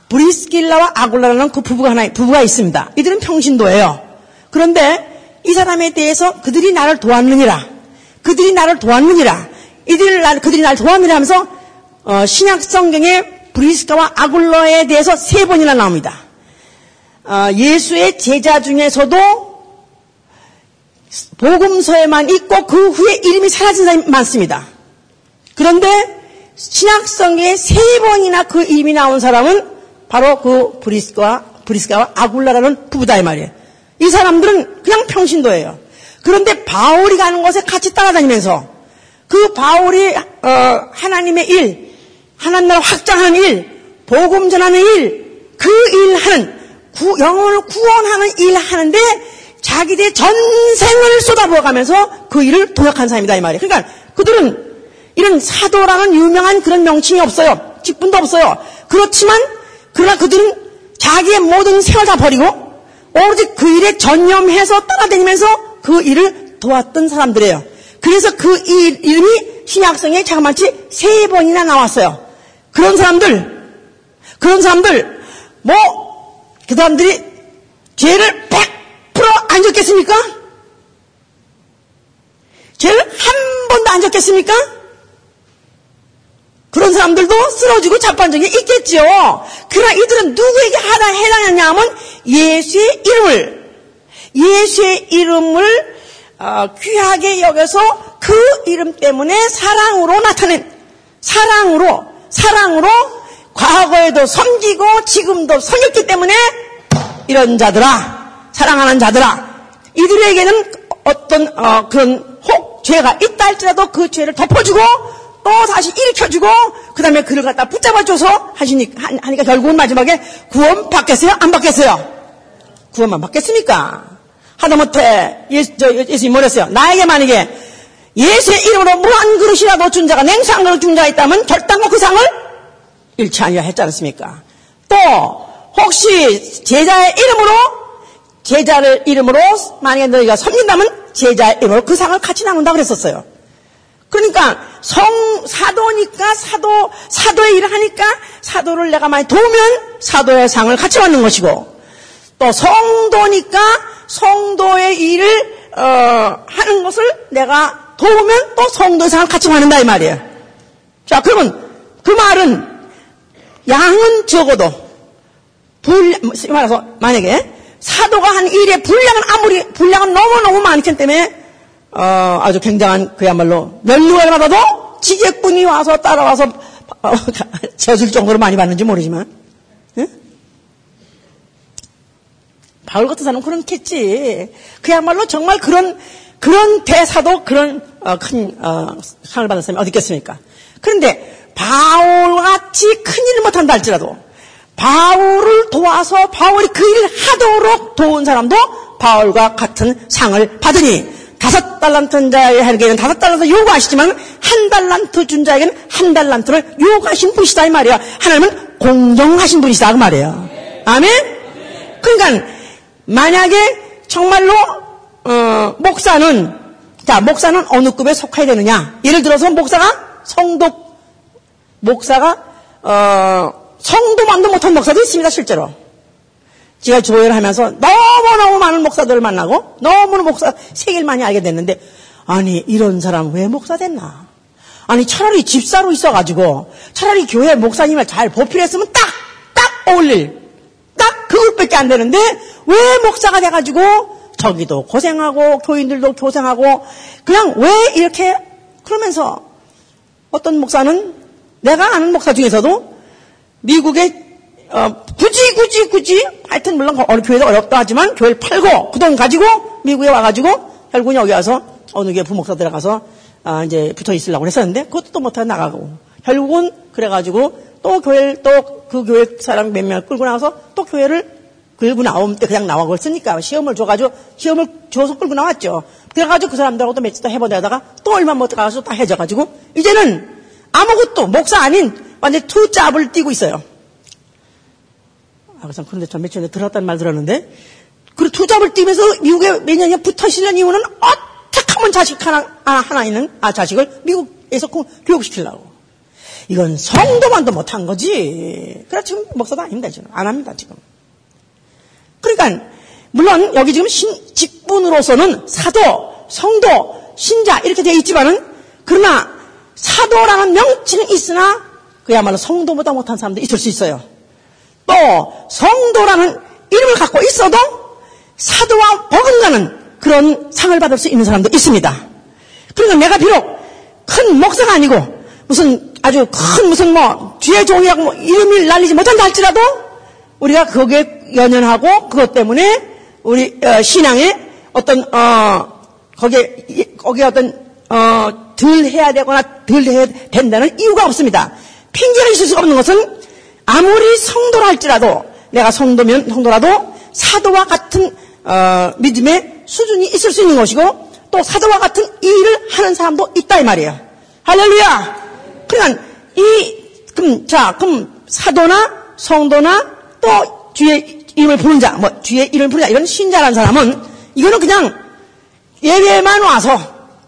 브리스길라와 아굴라라는 그 부부가 하나 부부가 있습니다. 이들은 평신도예요. 그런데 이 사람에 대해서 그들이 나를 도왔느니라, 그들이 나를 도왔느니라, 이들이 날 그들이 나를 도왔느니라 하면서 어, 신약 성경에 브리스카와 아굴러에 대해서 세 번이나 나옵니다. 어, 예수의 제자 중에서도 복음서에만 있고 그 후에 이름이 사라진 사람이 많습니다. 그런데 신약성에 세 번이나 그 이름이 나온 사람은 바로 그 브리스카와 브리스카와 아굴라라는 부부다 이 말이에요. 이 사람들은 그냥 평신도예요. 그런데 바울이 가는 곳에 같이 따라다니면서 그 바울이 어, 하나님의 일, 하나님 나라 확장하는 일, 복음 전하는 일, 그 일 하는, 구, 영혼을 구원하는 일 하는데 자기들의 전생을 쏟아부어 가면서 그 일을 도약한 사람이다 이 말이에요. 그러니까 그들은 이런 사도라는 유명한 그런 명칭이 없어요. 직분도 없어요. 그렇지만 그러나 그들은 자기의 모든 생을 다 버리고 오로지 그 일에 전념해서 따라다니면서 그 일을 도왔던 사람들이에요. 그래서 그 일, 이름이 신약성에 자그마치 세 번이나 나왔어요. 그런 사람들, 그런 사람들, 뭐, 그 사람들이 죄를 100%안 졌겠습니까? 죄를 한 번도 안 졌겠습니까? 사람들도 쓰러지고 자판적이 있겠죠. 그러나 이들은 누구에게 하나 해당하냐 하면 예수의 이름을, 예수의 이름을 어, 귀하게 여겨서 그 이름 때문에 사랑으로 나타낸, 사랑으로 사랑으로 과거에도 섬기고 지금도 섬겼기 때문에 이런 자들아, 사랑하는 자들아, 이들에게는 어떤 어, 그런 혹 죄가 있다 할지라도 그 죄를 덮어주고 또 다시 일으켜주고 그 다음에 그를 갖다 붙잡아줘서 하시니까 하니까 결국은 마지막에 구원 받겠어요? 안 받겠어요? 구원만 받겠습니까? 하다못해 예수, 예수님 뭐랬어요? 나에게 만약에 예수의 이름으로 무한 그릇이라도 준 자가 냉수 한 그릇 준 자가 있다면 결단코 그 상을 잃지 아니하 했지 않습니까? 또 혹시 제자의 이름으로 제자를 이름으로 만약에 너희가 섬긴다면 제자의 이름으로 그 상을 같이 나눈다 그랬었어요. 그러니까 성 사도니까 사도 사도의 일을 하니까 사도를 내가 많이 도우면 사도의 상을 같이 받는 것이고 또 성도니까 성도의 일을 어, 하는 것을 내가 도우면 또 성도의 상을 같이 받는다 이 말이에요. 자 그러면 그 말은 양은 적어도 불 말해서 만약에 사도가 한 일의 분량은 아무리 분량은 너무 너무 많기 때문에 어, 아주 굉장한 그야말로 멸류관을 받아도 지게꾼이 와서 따라와서 어, 져줄 정도로 많이 받는지 모르지만 예? 바울 같은 사람은 그렇겠지. 그야말로 정말 그런 그런 대사도 그런 어, 큰 어, 상을 받은 사람이 어디 있겠습니까? 그런데 바울같이 큰 일을 못한다 할지라도 바울을 도와서 바울이 그 일을 하도록 도운 사람도 바울과 같은 상을 받으니 다섯 달란트 자에게는 다섯 달란트 요구하시지만 한 달란트 준 자에게는 한 달란트를 요구하신 분이시다 이 말이야. 하나님은 공정하신 분이시다 그 말이에요. 아멘? 그러니까 만약에 정말로 어, 목사는 자, 목사는 어느 급에 속해야 되느냐? 예를 들어서 목사가 성도, 목사가, 어, 성도만도 못한 목사도 있습니다, 실제로. 제가 조회를 하면서 너무너무 많은 목사들을 만나고 너무너무 목사 세계를 많이 알게 됐는데 아니 이런 사람 왜 목사 됐나? 아니 차라리 집사로 있어가지고 차라리 교회 목사님을 잘 보필했으면 딱 딱 어울릴 딱 그것밖에 안 되는데 왜 목사가 돼가지고 저기도 고생하고 교인들도 고생하고 그냥 왜 이렇게 그러면서 어떤 목사는 내가 아는 목사 중에서도 미국의 어, 굳이 굳이 굳이 하여튼 물론 어느 교회도 어렵다 하지만 교회를 팔고 그 돈 가지고 미국에 와가지고 결국은 여기 와서 어느 교회 부목사 들어가서 아, 이제 붙어 있으려고 했었는데 그것도 또 못하고 나가고 결국은 그래가지고 또 교회를 또 그 교회 사람 몇 명 끌고 나와서 또 교회를 끌고 나오면 때 그냥 나와 그랬으니까 시험을 줘가지고 시험을 줘서 끌고 나왔죠. 그래가지고 그 사람들하고 또 며칠 더 해보다가 또 얼마 못 가서 다 해져가지고 이제는 아무것도 목사 아닌 완전 투잡을 뛰고 있어요. 아, 그래서 그런데 저 며칠 전에 들었단 말 들었는데 그 투잡을 뛰면서 미국에 몇 년이 붙어 있는 이유는 어떻게 하면 자식 하나, 아, 하나 있는 아 자식을 미국에서 교육시키려고. 이건 성도만도 못한 거지. 그래 지금 목사도 아닙니다 지금 안 합니다 지금. 그러니까 물론 여기 지금 신, 직분으로서는 사도, 성도, 신자 이렇게 되어 있지만은 그러나 사도라는 명칭은 있으나 그야말로 성도보다 못한 사람도 있을 수 있어요. 또 성도라는 이름을 갖고 있어도 사도와 버금가는 그런 상을 받을 수 있는 사람도 있습니다. 그러니까 내가 비록 큰 목사가 아니고 무슨 아주 큰 무슨 뭐 뒤에 종이라고 뭐 이름을 날리지 못한다 할지라도 우리가 거기에 연연하고 그것 때문에 우리 어, 신앙에 어떤 어 거기에 거기에 어떤 어 덜 해야 되거나 덜 해야 된다는 이유가 없습니다. 핑계가 있을 수가 없는 것은 아무리 성도라 할지라도 내가 성도면 성도라도 사도와 같은 어, 믿음의 수준이 있을 수 있는 것이고 또 사도와 같은 일을 하는 사람도 있다 이 말이에요. 할렐루야. 그러니까 이 그럼 자 그럼 사도나 성도나 또 주의 이름을 부른 자, 뭐 주의 이름을 부른 자 이런 신자라는 사람은 이거는 그냥 예배만 와서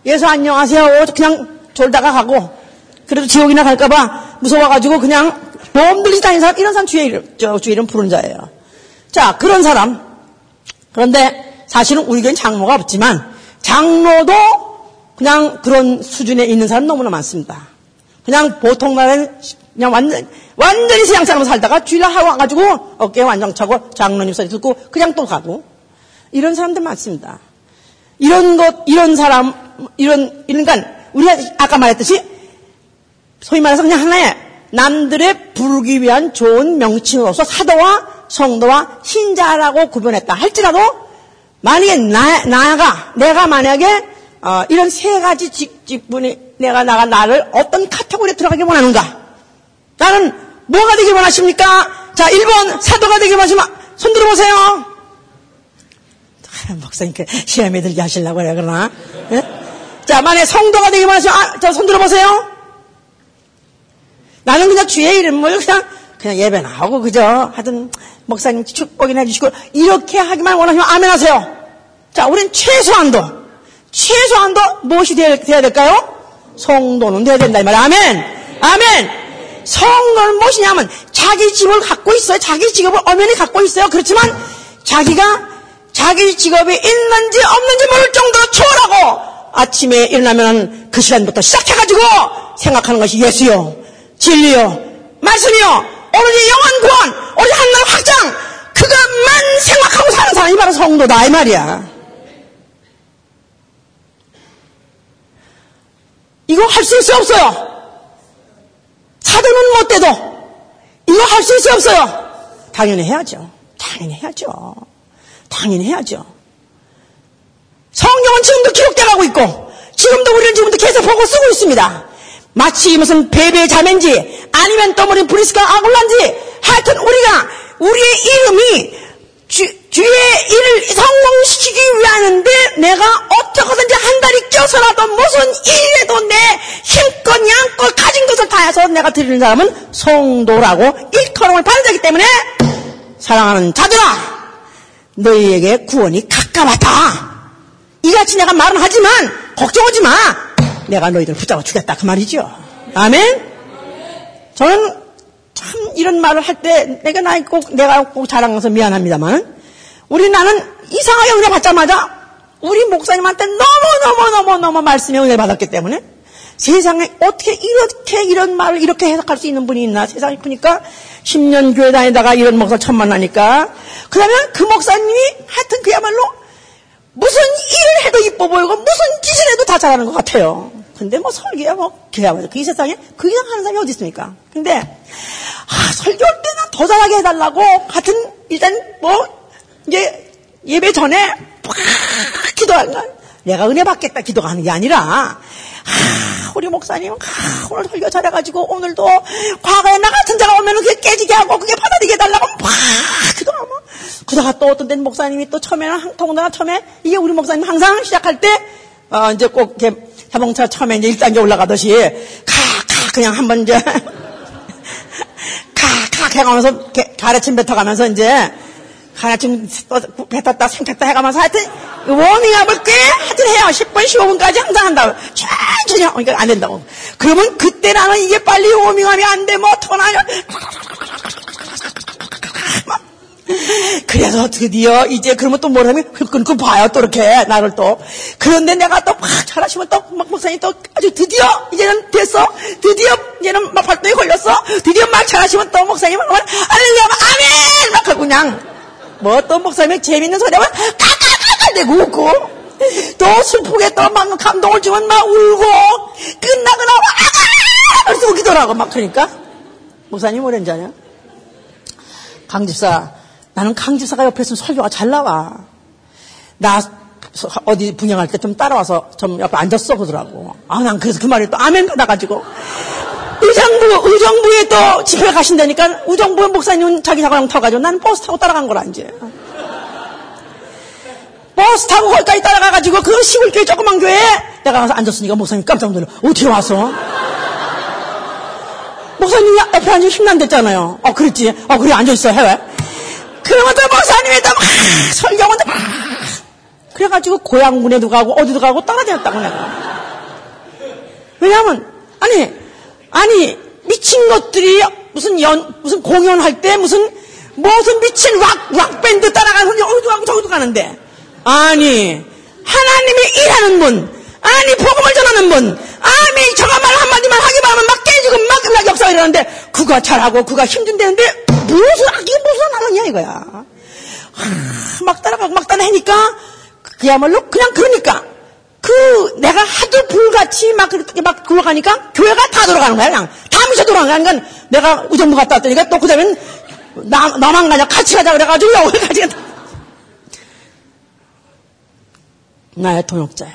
예수 안녕하세요 그냥 졸다가 가고 그래도 지옥이나 갈까봐 무서워가지고 그냥 몸들이 다니는 사람 이런 사람 주의 이름 저 주의 이름 부른 자예요. 자 그런 사람 그런데 사실은 우리 교회는 장로가 없지만 장로도 그냥 그런 수준에 있는 사람 너무나 많습니다. 그냥 보통 말은 그냥 완전, 완전히 세상 사람으로 살다가 주일날 하고 와가지고 어깨에 완전 차고 장로님 소리 듣고 그냥 또 가고 이런 사람들 많습니다. 이런 것, 이런 사람, 이런, 그러니까 우리가 아까 말했듯이 소위 말해서 그냥 하나의 남들의 부르기 위한 좋은 명칭으로서 사도와 성도와 신자라고 구분했다 할지라도 만약에 나, 나가, 내가 만약에 어, 이런 세 가지 직, 직분이 내가 나가 나를 어떤 카테고리에 들어가기 원하는가? 나는 뭐가 되길 원하십니까? 자, 1번 사도가 되길 원하시면 손 들어보세요. 아, 목사님께 시험에 들게 하시려고 그래, 그러나. 예? 자, 만약에 성도가 되길 원하시면, 아, 자, 손 들어보세요. 나는 그냥 주의 이름을 그냥, 그냥 예배나 하고, 그저, 하여튼, 목사님 축복이나 해주시고, 이렇게 하기만 원하시면 아멘 하세요. 자, 우린 최소한도, 최소한도 무엇이 돼야, 돼야 될까요? 성도는 돼야 된다, 이 말이야. 아멘! 아멘! 성도는 무엇이냐면 자기 집을 갖고 있어요. 자기 직업을 엄연히 갖고 있어요. 그렇지만 자기가 자기 직업이 있는지 없는지 모를 정도로 초월하고 아침에 일어나면 그 시간부터 시작해가지고 생각하는 것이 예수요, 진리요, 말씀이요, 오로지 영원 구원, 오로지 하나님 확장, 그것만 생각하고 사는 사람이 바로 성도다 이 말이야. 이거 할 수 있어 없어요? 사도는 못 돼도 이거 할 수 있어 없어요? 당연히 해야죠. 당연히 해야죠. 당연히 해야죠. 성경은 지금도 기록돼가고 있고 지금도 우리는 지금도 계속 보고 쓰고 있습니다. 마치 무슨 베베 자매인지 아니면 또 우리 브리스카 아굴란지 하여튼 우리가 우리의 이름이 주, 주의 일을 성공시키기 위하는데 내가 어떻게든지 한 달이 껴서라도 무슨 일에도 내 힘껏 양껏 가진 것을 다 해서 내가 드리는 사람은 성도라고 일컬음을 받은 자기 때문에 사랑하는 자들아 너희에게 구원이 가까웠다. 이같이 내가 말은 하지만 걱정하지 마. 내가 너희들 붙잡아 주겠다. 그 말이죠. 아멘? 저는 참 이런 말을 할 때 내가 나 꼭, 내가 꼭 자랑해서 미안합니다만 우리 나는 이상하게 은혜 받자마자 우리 목사님한테 너무 너무 너무 너무 말씀의 은혜 받았기 때문에 세상에 어떻게 이렇게 이런 말을 이렇게 해석할 수 있는 분이 있나 세상에 보니까 10년 교회 다니다가 이런 목사 처음 만나니까 그러면 그 목사님이 하여튼 그야말로 무슨 일을 해도 이뻐 보이고 무슨 짓을 해도 다 잘하는 것 같아요. 근데 뭐 설교야 뭐 그야말로. 그이 세상에 그 이상 하는 사람이 어디 있습니까? 근데 아, 설교할 때는 더 잘하게 해달라고 하여튼 일단 뭐 이제 예배 전에 팍 기도하는 건 내가 은혜 받겠다 기도가 하는 게 아니라 아, 우리 목사님 아, 오늘 설교 잘해가지고 오늘도 과거에 나 같은 자가 오면 그게 깨지게 하고 그게 받아들이게 해달라고 막 기도하면. 그러다가 또 어떤 때는 목사님이 또 처음에는 더군다나 처음에 이게 우리 목사님 항상 시작할 때 어, 이제 꼭 이렇게 자동차 처음에 이제 1단계 올라가듯이 카카 그냥 한번 이제 카카 해가면서 가래침 뱉어가면서 이제 하나쯤 뱉었다 생겼다 해가면서 하여튼 워밍업을 꽤 하여튼 해요. 10분 15분까지 항상 한다고. 천천히 그러니까 안 된다고. 그러면 그때 나는 이게 빨리 워밍업이 안 돼. 뭐 터나요. 그래서 드디어 이제 그러면 또 뭐라면 끊고 봐요 또 이렇게 나를 또. 그런데 내가 또 막 잘하시면 또 막 목사님 또 아주 드디어 이제는 됐어. 드디어 이제는 막 발동이 걸렸어. 드디어 막 잘하시면 또 목사님 하면 알렐루야 아멘! 막 하고 그냥 뭐 어떤 목사님이 재밌는 소리 하면 까까까까 대고 웃고 또 슬프게 또 막 감동을 주면 막 울고 끝나고 나면 아가! 그래서 웃기더라고. 막 그러니까 목사님 뭐랬는지 아냐? 강집사 나는 강집사가 옆에 있으면 설교가 잘 나와 나 어디 분양할 때 좀 따라와서 좀 옆에 앉았어 그러더라고 아 난 그래서 그 말에 또 아멘 받아가지고 의정부, 의정부에 또 집회 가신다니까 의정부 목사님은 자기 자가용 타가지고 나는 버스 타고 따라간 거라, 이제. 버스 타고 거기까지 따라가가지고 그 시골교회 조그만 교회에 내가 가서 앉았으니까 목사님 깜짝 놀라. 어떻게 와서? 목사님이 옆에 앉아 힘난댔잖아요. 어, 그랬지. 어, 그래, 앉아있어, 해외. 그러면 또 목사님이 또 막, 설교하는데 막. 그래가지고 고향군에도 가고 어디도 가고 따라다녔다고 내가. 왜냐하면, 아니, 아니 미친 것들이 무슨 연 무슨 공연할 때 무슨 무슨 미친 락, 락 밴드 따라가는 분이 어디도 가고 저기도 가는데 아니 하나님이 일하는 분 아니 복음을 전하는 분 아니 저가 말 한마디만 하기만 하면 막깨 지고 막, 막 역사가 일어나는데 그가 잘하고 그가 힘든데는데 무슨 이게 무슨 하느냐 이거야. 하, 막 따라가고 막 따라하니까 그야말로 그냥 그러니까. 그 내가 하도 불같이 막 그렇게 막 굴러가니까 교회가 다 돌아가는 거야 그냥. 다 미쳐 돌아가는 그러니까 내가 우정부 갔다 왔더니까 또 그다음엔 나, 나만 가냐 같이 가자 그래가지고 여기 같이 가자 나의 동역자요.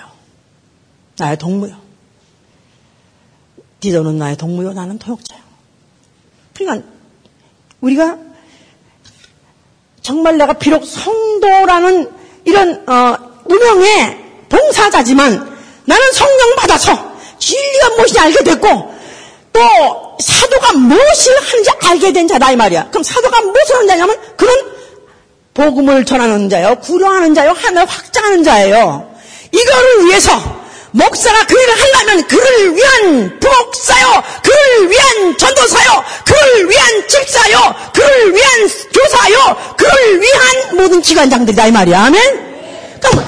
나의 동무요 디도는 나의 동무요 나는 동역자요 그러니까 우리가 정말 내가 비록 성도라는 이런 어, 무명의 봉사자지만 나는 성령 받아서 진리가 무엇인지 알게 됐고 또 사도가 무엇을 하는지 알게 된 자다 이 말이야. 그럼 사도가 무엇을 하는 자냐면 그는 복음을 전하는 자요, 구령하는 자요, 하나를 확장하는 자예요. 이거를 위해서 목사가 그 일을 하려면 그를 위한 부목사요, 그를 위한 전도사요, 그를 위한 집사요, 그를 위한 교사요, 그를 위한 모든 기관장들이다 이 말이야. 아멘? 그럼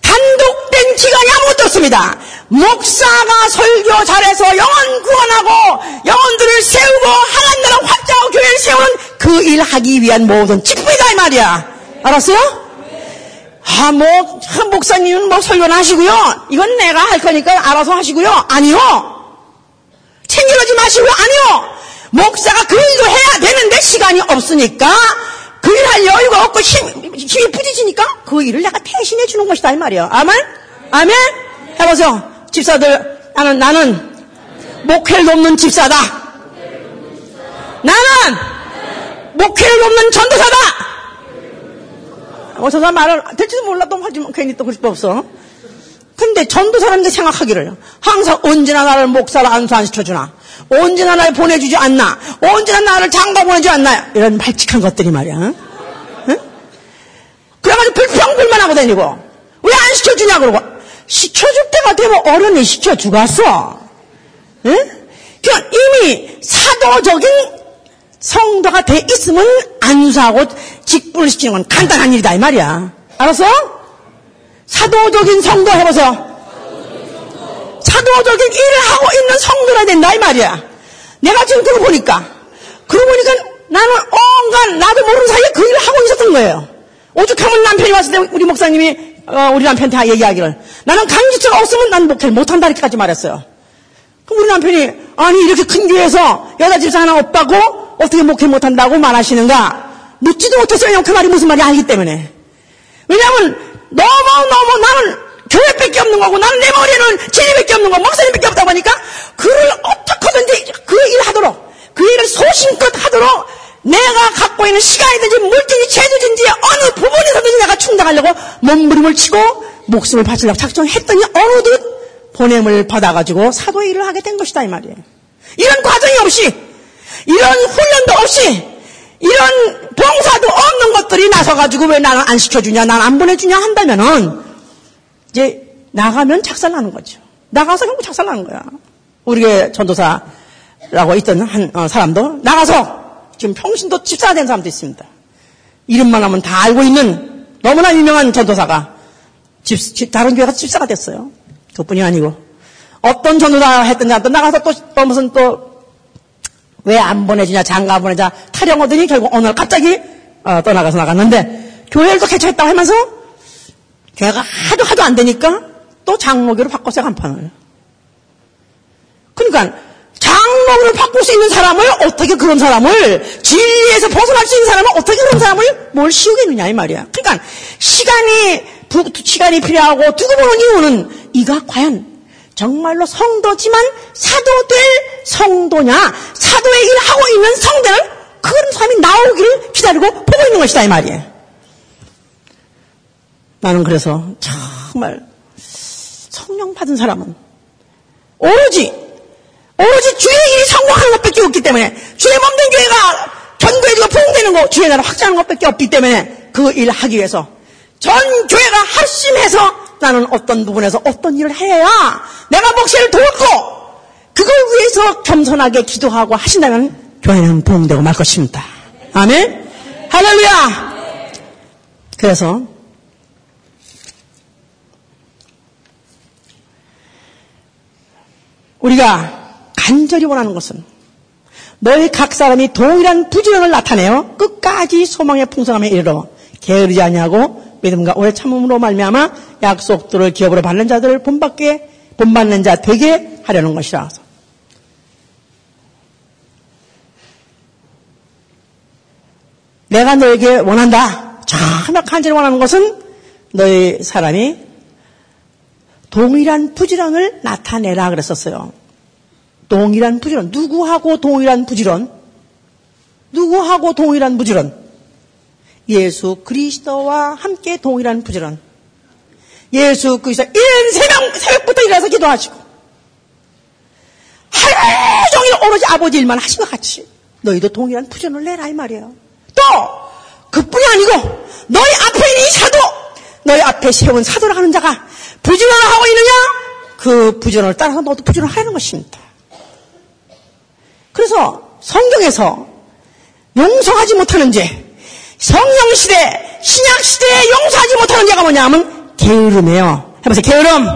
단독된 기관이 아무것도 없습니다. 목사가 설교 잘해서 영혼 구원하고 영혼들을 세우고 하나님 나라 확장하고 교회를 세우는 그 일 하기 위한 모든 직분이다 이 말이야. 알았어요? 아, 뭐, 목사님은 뭐 설교는 하시고요. 이건 내가 할 거니까 알아서 하시고요. 아니요. 챙겨가지 마시고요. 아니요. 목사가 그 일도 해야 되는데 시간이 없으니까 그 일 할 여유가 없고 힘, 힘이 부딪히니까 그 일을 내가 대신해 주는 것이다 이 말이야. 아멘? 아멘? 해보세요. 집사들 나는 나는 목회를 돕는 집사다. 나는 목회를 돕는 전도사다. 어, 저 사람 말을 될지도 몰라도 하지만 괜히 또 그럴 수 없어. 근데 전도 사람들 생각하기를 항상 언제나 나를 목사로 안수안시켜주나 언제나 나를 보내주지 않나 언제나 나를 장가 보내주지 않나 이런 발칙한 것들이 말이야 응? 응? 그래가지고 불평불만 하고 다니고 왜 안 시켜주냐 그러고 시켜줄 때가 되면 어른이 시켜주갔어. 응? 그러니까 이미 사도적인 성도가 돼 있으면 안수하고 직분을 시키는 건 간단한 일이다 이 말이야. 알았어? 사도적인 성도 해보세요. 사도적인 일을 하고 있는 성도라 된다 이 말이야. 내가 지금 그거 보니까 그러고 보니까 나는 온갖 나도 모르는 사이에 그 일을 하고 있었던 거예요. 오죽하면 남편이 왔을 때 우리 목사님이 어, 우리 남편한테 다 얘기하기를 나는 강지처가 없으면 난 목회를 못한다 이렇게까지 말했어요. 그럼 우리 남편이 아니 이렇게 큰 교회에서 여자 집사 하나 없다고 어떻게 목회 못한다고 말하시는가 묻지도 못했어요. 그 말이 무슨 말이 아니기 때문에. 왜냐하면 너무너무 나는 교회밖에 없는 거고 나는 내 머리는 진리밖에 없는 거고 목사님밖에 없다 보니까 그를 어떻게든지 그 일을 하도록 그 일을 소신껏 하도록 내가 갖고 있는 시간이든지 물질이 재주든지 어느 부분에서든지 내가 충당하려고 몸부림을 치고 목숨을 바치려고 작정했더니 어느덧 보냄을 받아가지고 사도의 일을 하게 된 것이다 이 말이에요. 이런 과정이 없이 이런 훈련도 없이 이런 봉사도 없는 것들이 나서가지고 왜 나는 안 시켜주냐, 난안 보내주냐 한다면은 이제 나가면 작살나는 거죠. 나가서 결국 작살나는 거야. 우리의 전도사라고 있던 한 어, 사람도 나가서 지금 평신도 집사가 된 사람도 있습니다. 이름만 하면 다 알고 있는 너무나 유명한 전도사가 집, 집, 다른 교회가 집사가 됐어요. 그뿐이 아니고 어떤 전도사 했더니 또 나가서 또, 또 무슨 또 왜 안 보내주냐 장가 보내자 타령 하더니 결국 오늘 갑자기 어, 떠나가서 나갔는데 교회를 또 개척했다고 하면서 교회가 하도 하도 안 되니까 또 장로교로 바꿨어요 간판을. 그러니까 장로를 바꿀 수 있는 사람을 어떻게 그런 사람을 진리에서 벗어날 수 있는 사람을 어떻게 그런 사람을 뭘 씌우겠느냐 이 말이야. 그러니까 시간이 부, 시간이 필요하고 두고 보는 이유는 이가 과연 정말로 성도지만 사도 될 성도냐 사도의 일을 하고 있는 성대를 그런 사람이 나오기를 기다리고 보고 있는 것이다 이 말이에요. 나는 그래서 정말 성령 받은 사람은 오로지 오로지 주의 일이 성공하는 것밖에 없기 때문에 주의 몸된 교회가 견고해지고 부흥되는 거 주의 나라 확장하는 것밖에 없기 때문에 그 일을 하기 위해서 전 교회가 합심해서 나는 어떤 부분에서 어떤 일을 해야 내가 목회를 돕고 그걸 위해서 겸손하게 기도하고 하신다면 교회는 부흥되고 말 것입니다. 아멘? 할렐루야! 그래서 우리가 간절히 원하는 것은 너희 각 사람이 동일한 부지런을 나타내어 끝까지 소망의 풍성함에 이르러 게으르지 아니하고 믿음과 오래 참음으로 말미암아 약속들을 기업으로 받는 자들을 본받게 본받는 자 되게 하려는 것이라. 내가 너에게 원한다. 정말 간절히 원하는 것은 너희 사람이 동일한 부지런을 나타내라 그랬었어요. 동일한 부지런. 누구하고 동일한 부지런? 누구하고 동일한 부지런? 예수 그리스도와 함께 동일한 부지런. 예수 그리스도 이른 새벽, 새벽부터 일어나서 기도하시고 하루 종일 오로지 아버지 일만 하신 것 같이 너희도 동일한 부지런을 내라 이 말이에요. 또 그뿐이 아니고 너희 앞에 있는 이 사도 너희 앞에 세운 사도를 하는 자가 부지런을 하고 있느냐? 그 부지런을 따라서 너도 부지런을 하는 것입니다. 그래서 성경에서 용서하지 못하는 죄, 성령 시대, 신약 시대에 용서하지 못하는 죄가 뭐냐면 게으름이에요. 해보세요. 게으름.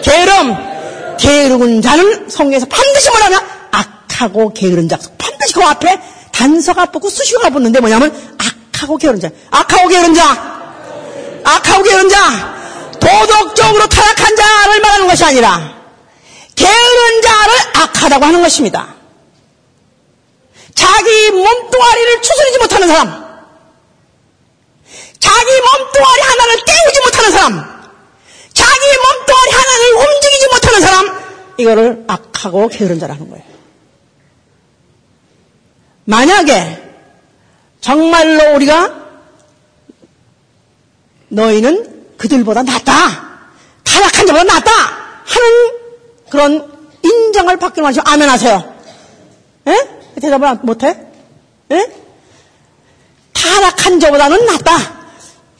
게으름. 게으른 자는 성경에서 반드시 뭐라냐? 악하고 게으른 자. 반드시 그 앞에 단서가 붙고 수식어가 붙는데 뭐냐면 악하고 게으른 자. 악하고 게으른 자. 악하고 게으른 자. 도덕적으로 타락한 자를 말하는 것이 아니라 게으른 자를 악하다고 하는 것입니다. 자기 몸뚱아리를 추스리지 못하는 사람. 자기 몸뚱아리 하나를 떼우지 못하는 사람. 자기 몸뚱아리 하나를 움직이지 못하는 사람. 이거를 악하고 게으른 자라는 거예요. 만약에 정말로 우리가 너희는 그들보다 낫다. 타락한 자보다 낫다. 하는 그런 인정을 받기 원하시면 아멘 하세요. 예? 대답을 못해? 예? 타락한 자보다는 낫다.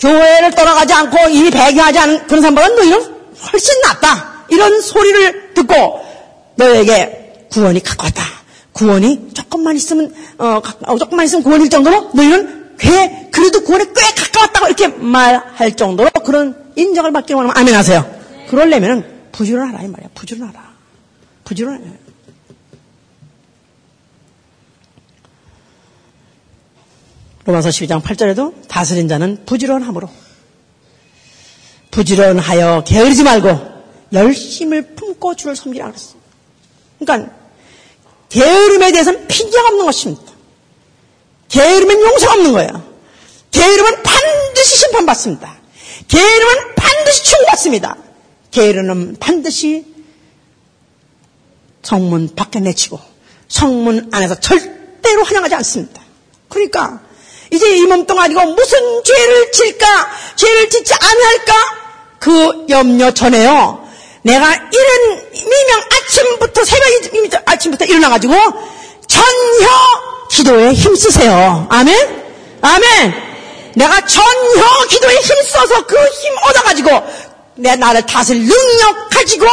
교회를 떠나가지 않고 이 배교하지 않은 그런 사람보다는 너희는 훨씬 낫다. 이런 소리를 듣고 너에게 구원이 가까웠다. 구원이 조금만 있으면 어, 어, 조금만 있으면 구원일 정도로 너희는 꽤 그래도 구원에 꽤 가까웠다고 이렇게 말할 정도로 그런 인정을 받기를 원하면 아멘 하세요. 그러려면 부지런하라 이 말이야. 부지런하라. 부지런해. 로마서 12장 8절에도 다스린 자는 부지런함으로 부지런하여 게으르지 말고 열심을 품고 주를 섬기라 그랬어요. 그러니까 게으름에 대해서는 핑계가 없는 것입니다. 게으름은 용서가 없는 거예요. 게으름은 반드시 심판받습니다. 게으름은 반드시 충받습니다. 게으름은 반드시 성문 밖에 내치고 성문 안에서 절대로 환영하지 않습니다. 그러니까 이제 이 몸뚱 아니고 무슨 죄를 질까? 죄를 짓지 않을까? 그 염려 전에요. 내가 이른 미명 아침부터 새벽 아침부터 일어나가지고 전혀 기도에 힘쓰세요. 아멘? 아멘! 내가 전혀 기도에 힘써서 그 힘 얻어가지고 내 나를 다스릴 능력 가지고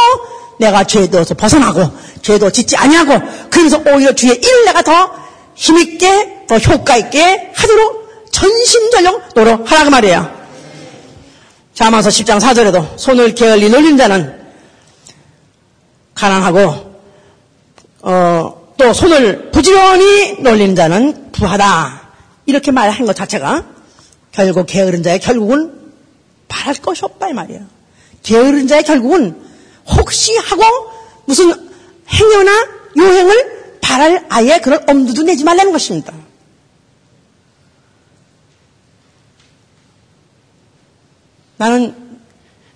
내가 죄도에서 벗어나고 죄도 짓지 아니하고 그러면서 오히려 주의 일을 내가 더 힘있게 더 효과 있게 하도록 전심전력 노력하라 그 말이에요. 자마서 10장 4절에도 손을 게을리 놀린 자는 가난하고 어, 또 손을 부지런히 놀리는 자는 부하다. 이렇게 말한 것 자체가 결국 게으른 자의 결국은 바랄 것이 없다 이 말이에요. 게으른 자의 결국은 혹시 하고 무슨 행여나 요행을 바랄 아예 그런 엄두도 내지 말라는 것입니다. 나는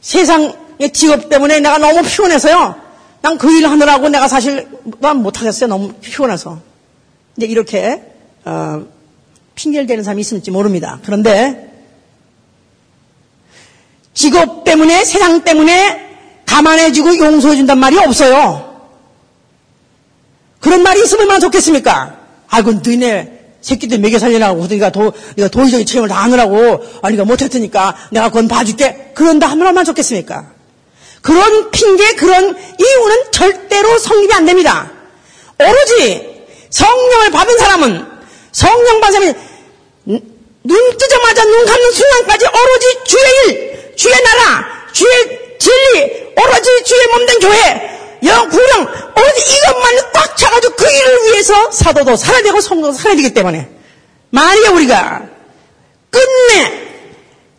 세상의 직업 때문에 내가 너무 피곤해서요. 난 그 일 하느라고 내가 사실 난 못하겠어요. 너무 피곤해서. 이제 이렇게 어, 핑계를 대는 사람이 있을지 모릅니다. 그런데 직업 때문에 세상 때문에 감안해주고 용서해준단 말이 없어요. 그런 말이 있으면 얼마나 좋겠습니까? 아이고 너네 새끼들 먹여 살리라고 네가 도, 네가 도의적인 책임을 다 하느라고 아 네가 못했으니까 내가 그건 봐줄게 그런다 하면 얼마나 좋겠습니까? 그런 핑계 그런 이유는 절대로 성립이 안 됩니다. 오로지 성령을 받은 사람은 성령 받은 사람이 눈 뜨자마자 눈 감는 순간까지 오로지 주의 일, 주의 나라, 주의 진리, 오로지 주의 몸된 교회, 영, 구령, 오로지 이것만 꽉 차가지고 그 일을 위해서 사도도 살아야 되고 성도도 살아야 되기 때문에 말이야 우리가 끝내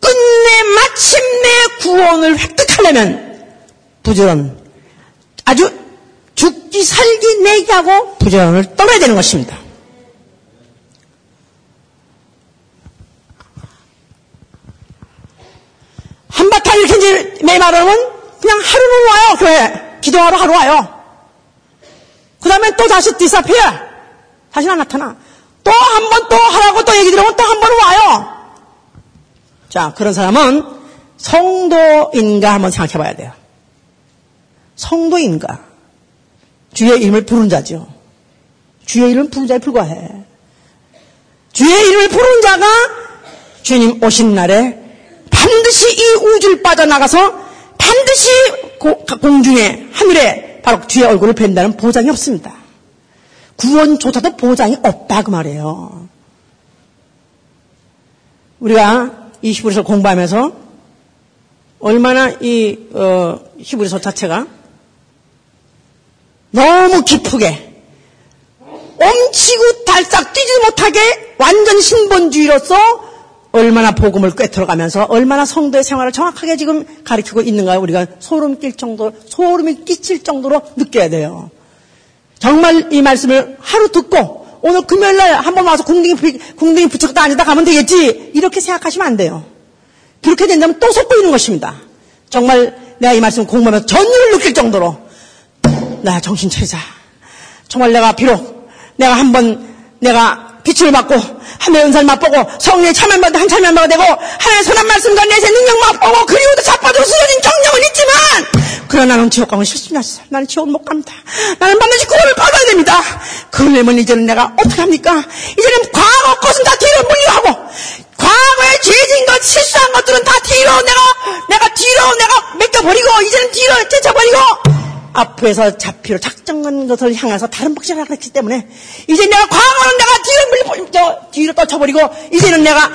끝내 마침내 구원을 획득하려면 부지런 아주 죽기 살기 내기 하고 부지런을 떠나야 되는 것입니다. 한바탕 이렇게 이제 매말하면 그냥 하루는 와요 교회 기도하러 하러 와요. 그 다음에 또 다시 디사피어 다시 안 나타나. 또 한 번 또 하라고 또 얘기 들으면 또 한 번 와요. 자 그런 사람은 성도인가 한번 생각해 봐야 돼요. 성도인가? 주의 이름을 부른 자죠. 주의 이름을 부른 자에 불과해. 주의 이름을 부른 자가 주님 오신 날에 반드시 이 우주를 빠져나가서 반드시 공중에 하늘에 바로 주의 얼굴을 뵌다는 보장이 없습니다. 구원조차도 보장이 없다 그 말이에요. 우리가 이 히브리서 공부하면서 얼마나 이 어, 히브리서 자체가 너무 깊게 엄치고 달싹 뛰지 못하게 완전 신본주의로서 얼마나 복음을 꿰뚫어가면서 얼마나 성도의 생활을 정확하게 지금 가르치고 있는가 우리가 소름 낄 정도, 소름이 끼칠 정도로 느껴야 돼요. 정말 이 말씀을 하루 듣고 오늘 금요일 날 한번 와서 궁둥이, 궁둥이 붙였다 아니다 가면 되겠지. 이렇게 생각하시면 안 돼요. 그렇게 된다면 또 속고 있는 것입니다. 정말 내가 이 말씀을 공부하면서 전율을 느낄 정도로 나 정신 차리자. 정말 내가 비록 내가 한번 내가 빛을 받고 하나의 은사를 맛보고 성령의 참여 받고 한 참여 받고 되고 하나의 선한 말씀과 내세 능력 맛보고 그리고도 자빠져 쓰여진 경력은 있지만 그러나 나는 지옥 가면 싫습니다. 나는 지옥 못 갑니다. 나는 반드시 구원을 받아야 됩니다. 그러려면 이제는 내가 어떻게 합니까? 이제는 과거 것은 다 뒤로 물리하고 과거에 죄진 것, 실수한 것들은 다 뒤로 내가 내가 뒤로 내가 맡겨버리고 이제는 뒤로 쫓아버리고 앞에서 잡히로 작정한 것을 향해서 다른 박질을 하고 있기 때문에 이제 내가 광어는 내가 뒤로 밀, 저, 뒤로 떨쳐버리고 이제는 내가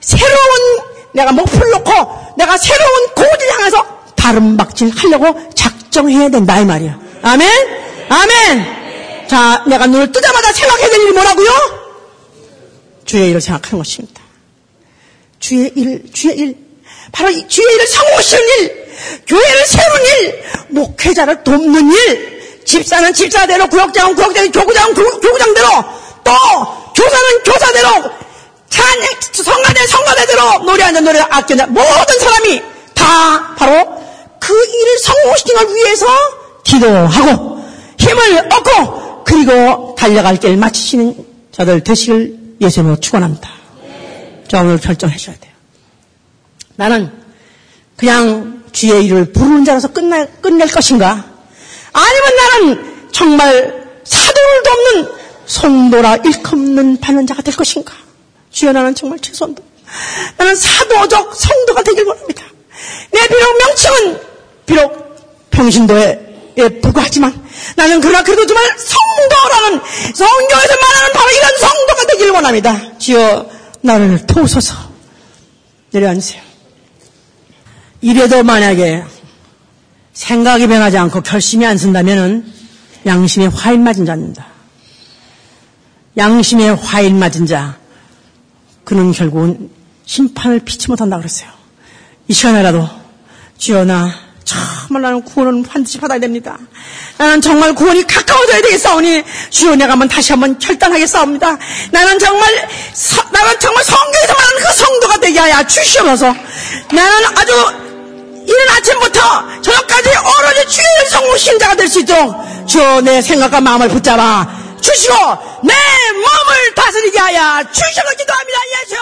새로운 내가 목표를 놓고 내가 새로운 고지를 향해서 다른 박질 하려고 작정해야 된다 이 말이야. 아멘? 아멘! 자, 내가 눈을 뜨자마자 생각해야 될 일이 뭐라고요? 주의 일을 생각하는 것입니다. 주의 일, 주의 일. 바로 이 주의 일을 성공시키는 일, 교회를 세우는 일, 목회자를 돕는 일, 집사는 집사대로, 구역장은 구역대로, 교구장은 교 구장대로, 또 교사는 교사대로, 찬양, 성가대 성가대대로 노래하는 노래 아껴자 모든 사람이 다 바로 그 일을 성공시키기 위해서 기도하고 힘을 얻고 그리고 달려갈 길 마치시는 자들 되시길 예수님으로 축원합니다. 자 오늘 결정하셔야 돼요. 나는 그냥 주의 일을 부르는 자로서 끝날, 끝낼 것인가? 아니면 나는 정말 사도를 돕는 송도라 일컫는 반론자가 될 것인가? 주여 나는 정말 최선도. 나는 사도적 성도가 되길 원합니다. 내 비록 명칭은 비록 평신도에 불과하지만 나는 그러나 그래도 정말 성도라는 성경에서 말하는 바로 이런 성도가 되길 원합니다. 주여 나를 도우소서 내려앉으세요. 이래도 만약에 생각이 변하지 않고 결심이 안 쓴다면 양심에 화일 맞은 자입니다. 양심에 화일 맞은 자, 그는 결국은 심판을 피치 못한다 그랬어요. 이 시간에라도 나 정말 나는 구원은 반드시 받아야 됩니다. 나는 정말 구원이 가까워져야 되겠사오니 주여 내가 한번 다시 한번 결단하겠사옵니다. 나는 정말 서, 나는 정말 성경에서 말하는 그 성도가 되게 하여 주시옵소서. 나는 아주 이른 아침부터 저녁까지 오로지 주의 성공 자가 될 수 있도록 주여 내 생각과 마음을 붙잡아 주시고 내 몸을 다스리게 하여 주시옵소서. 기도합니다. 예수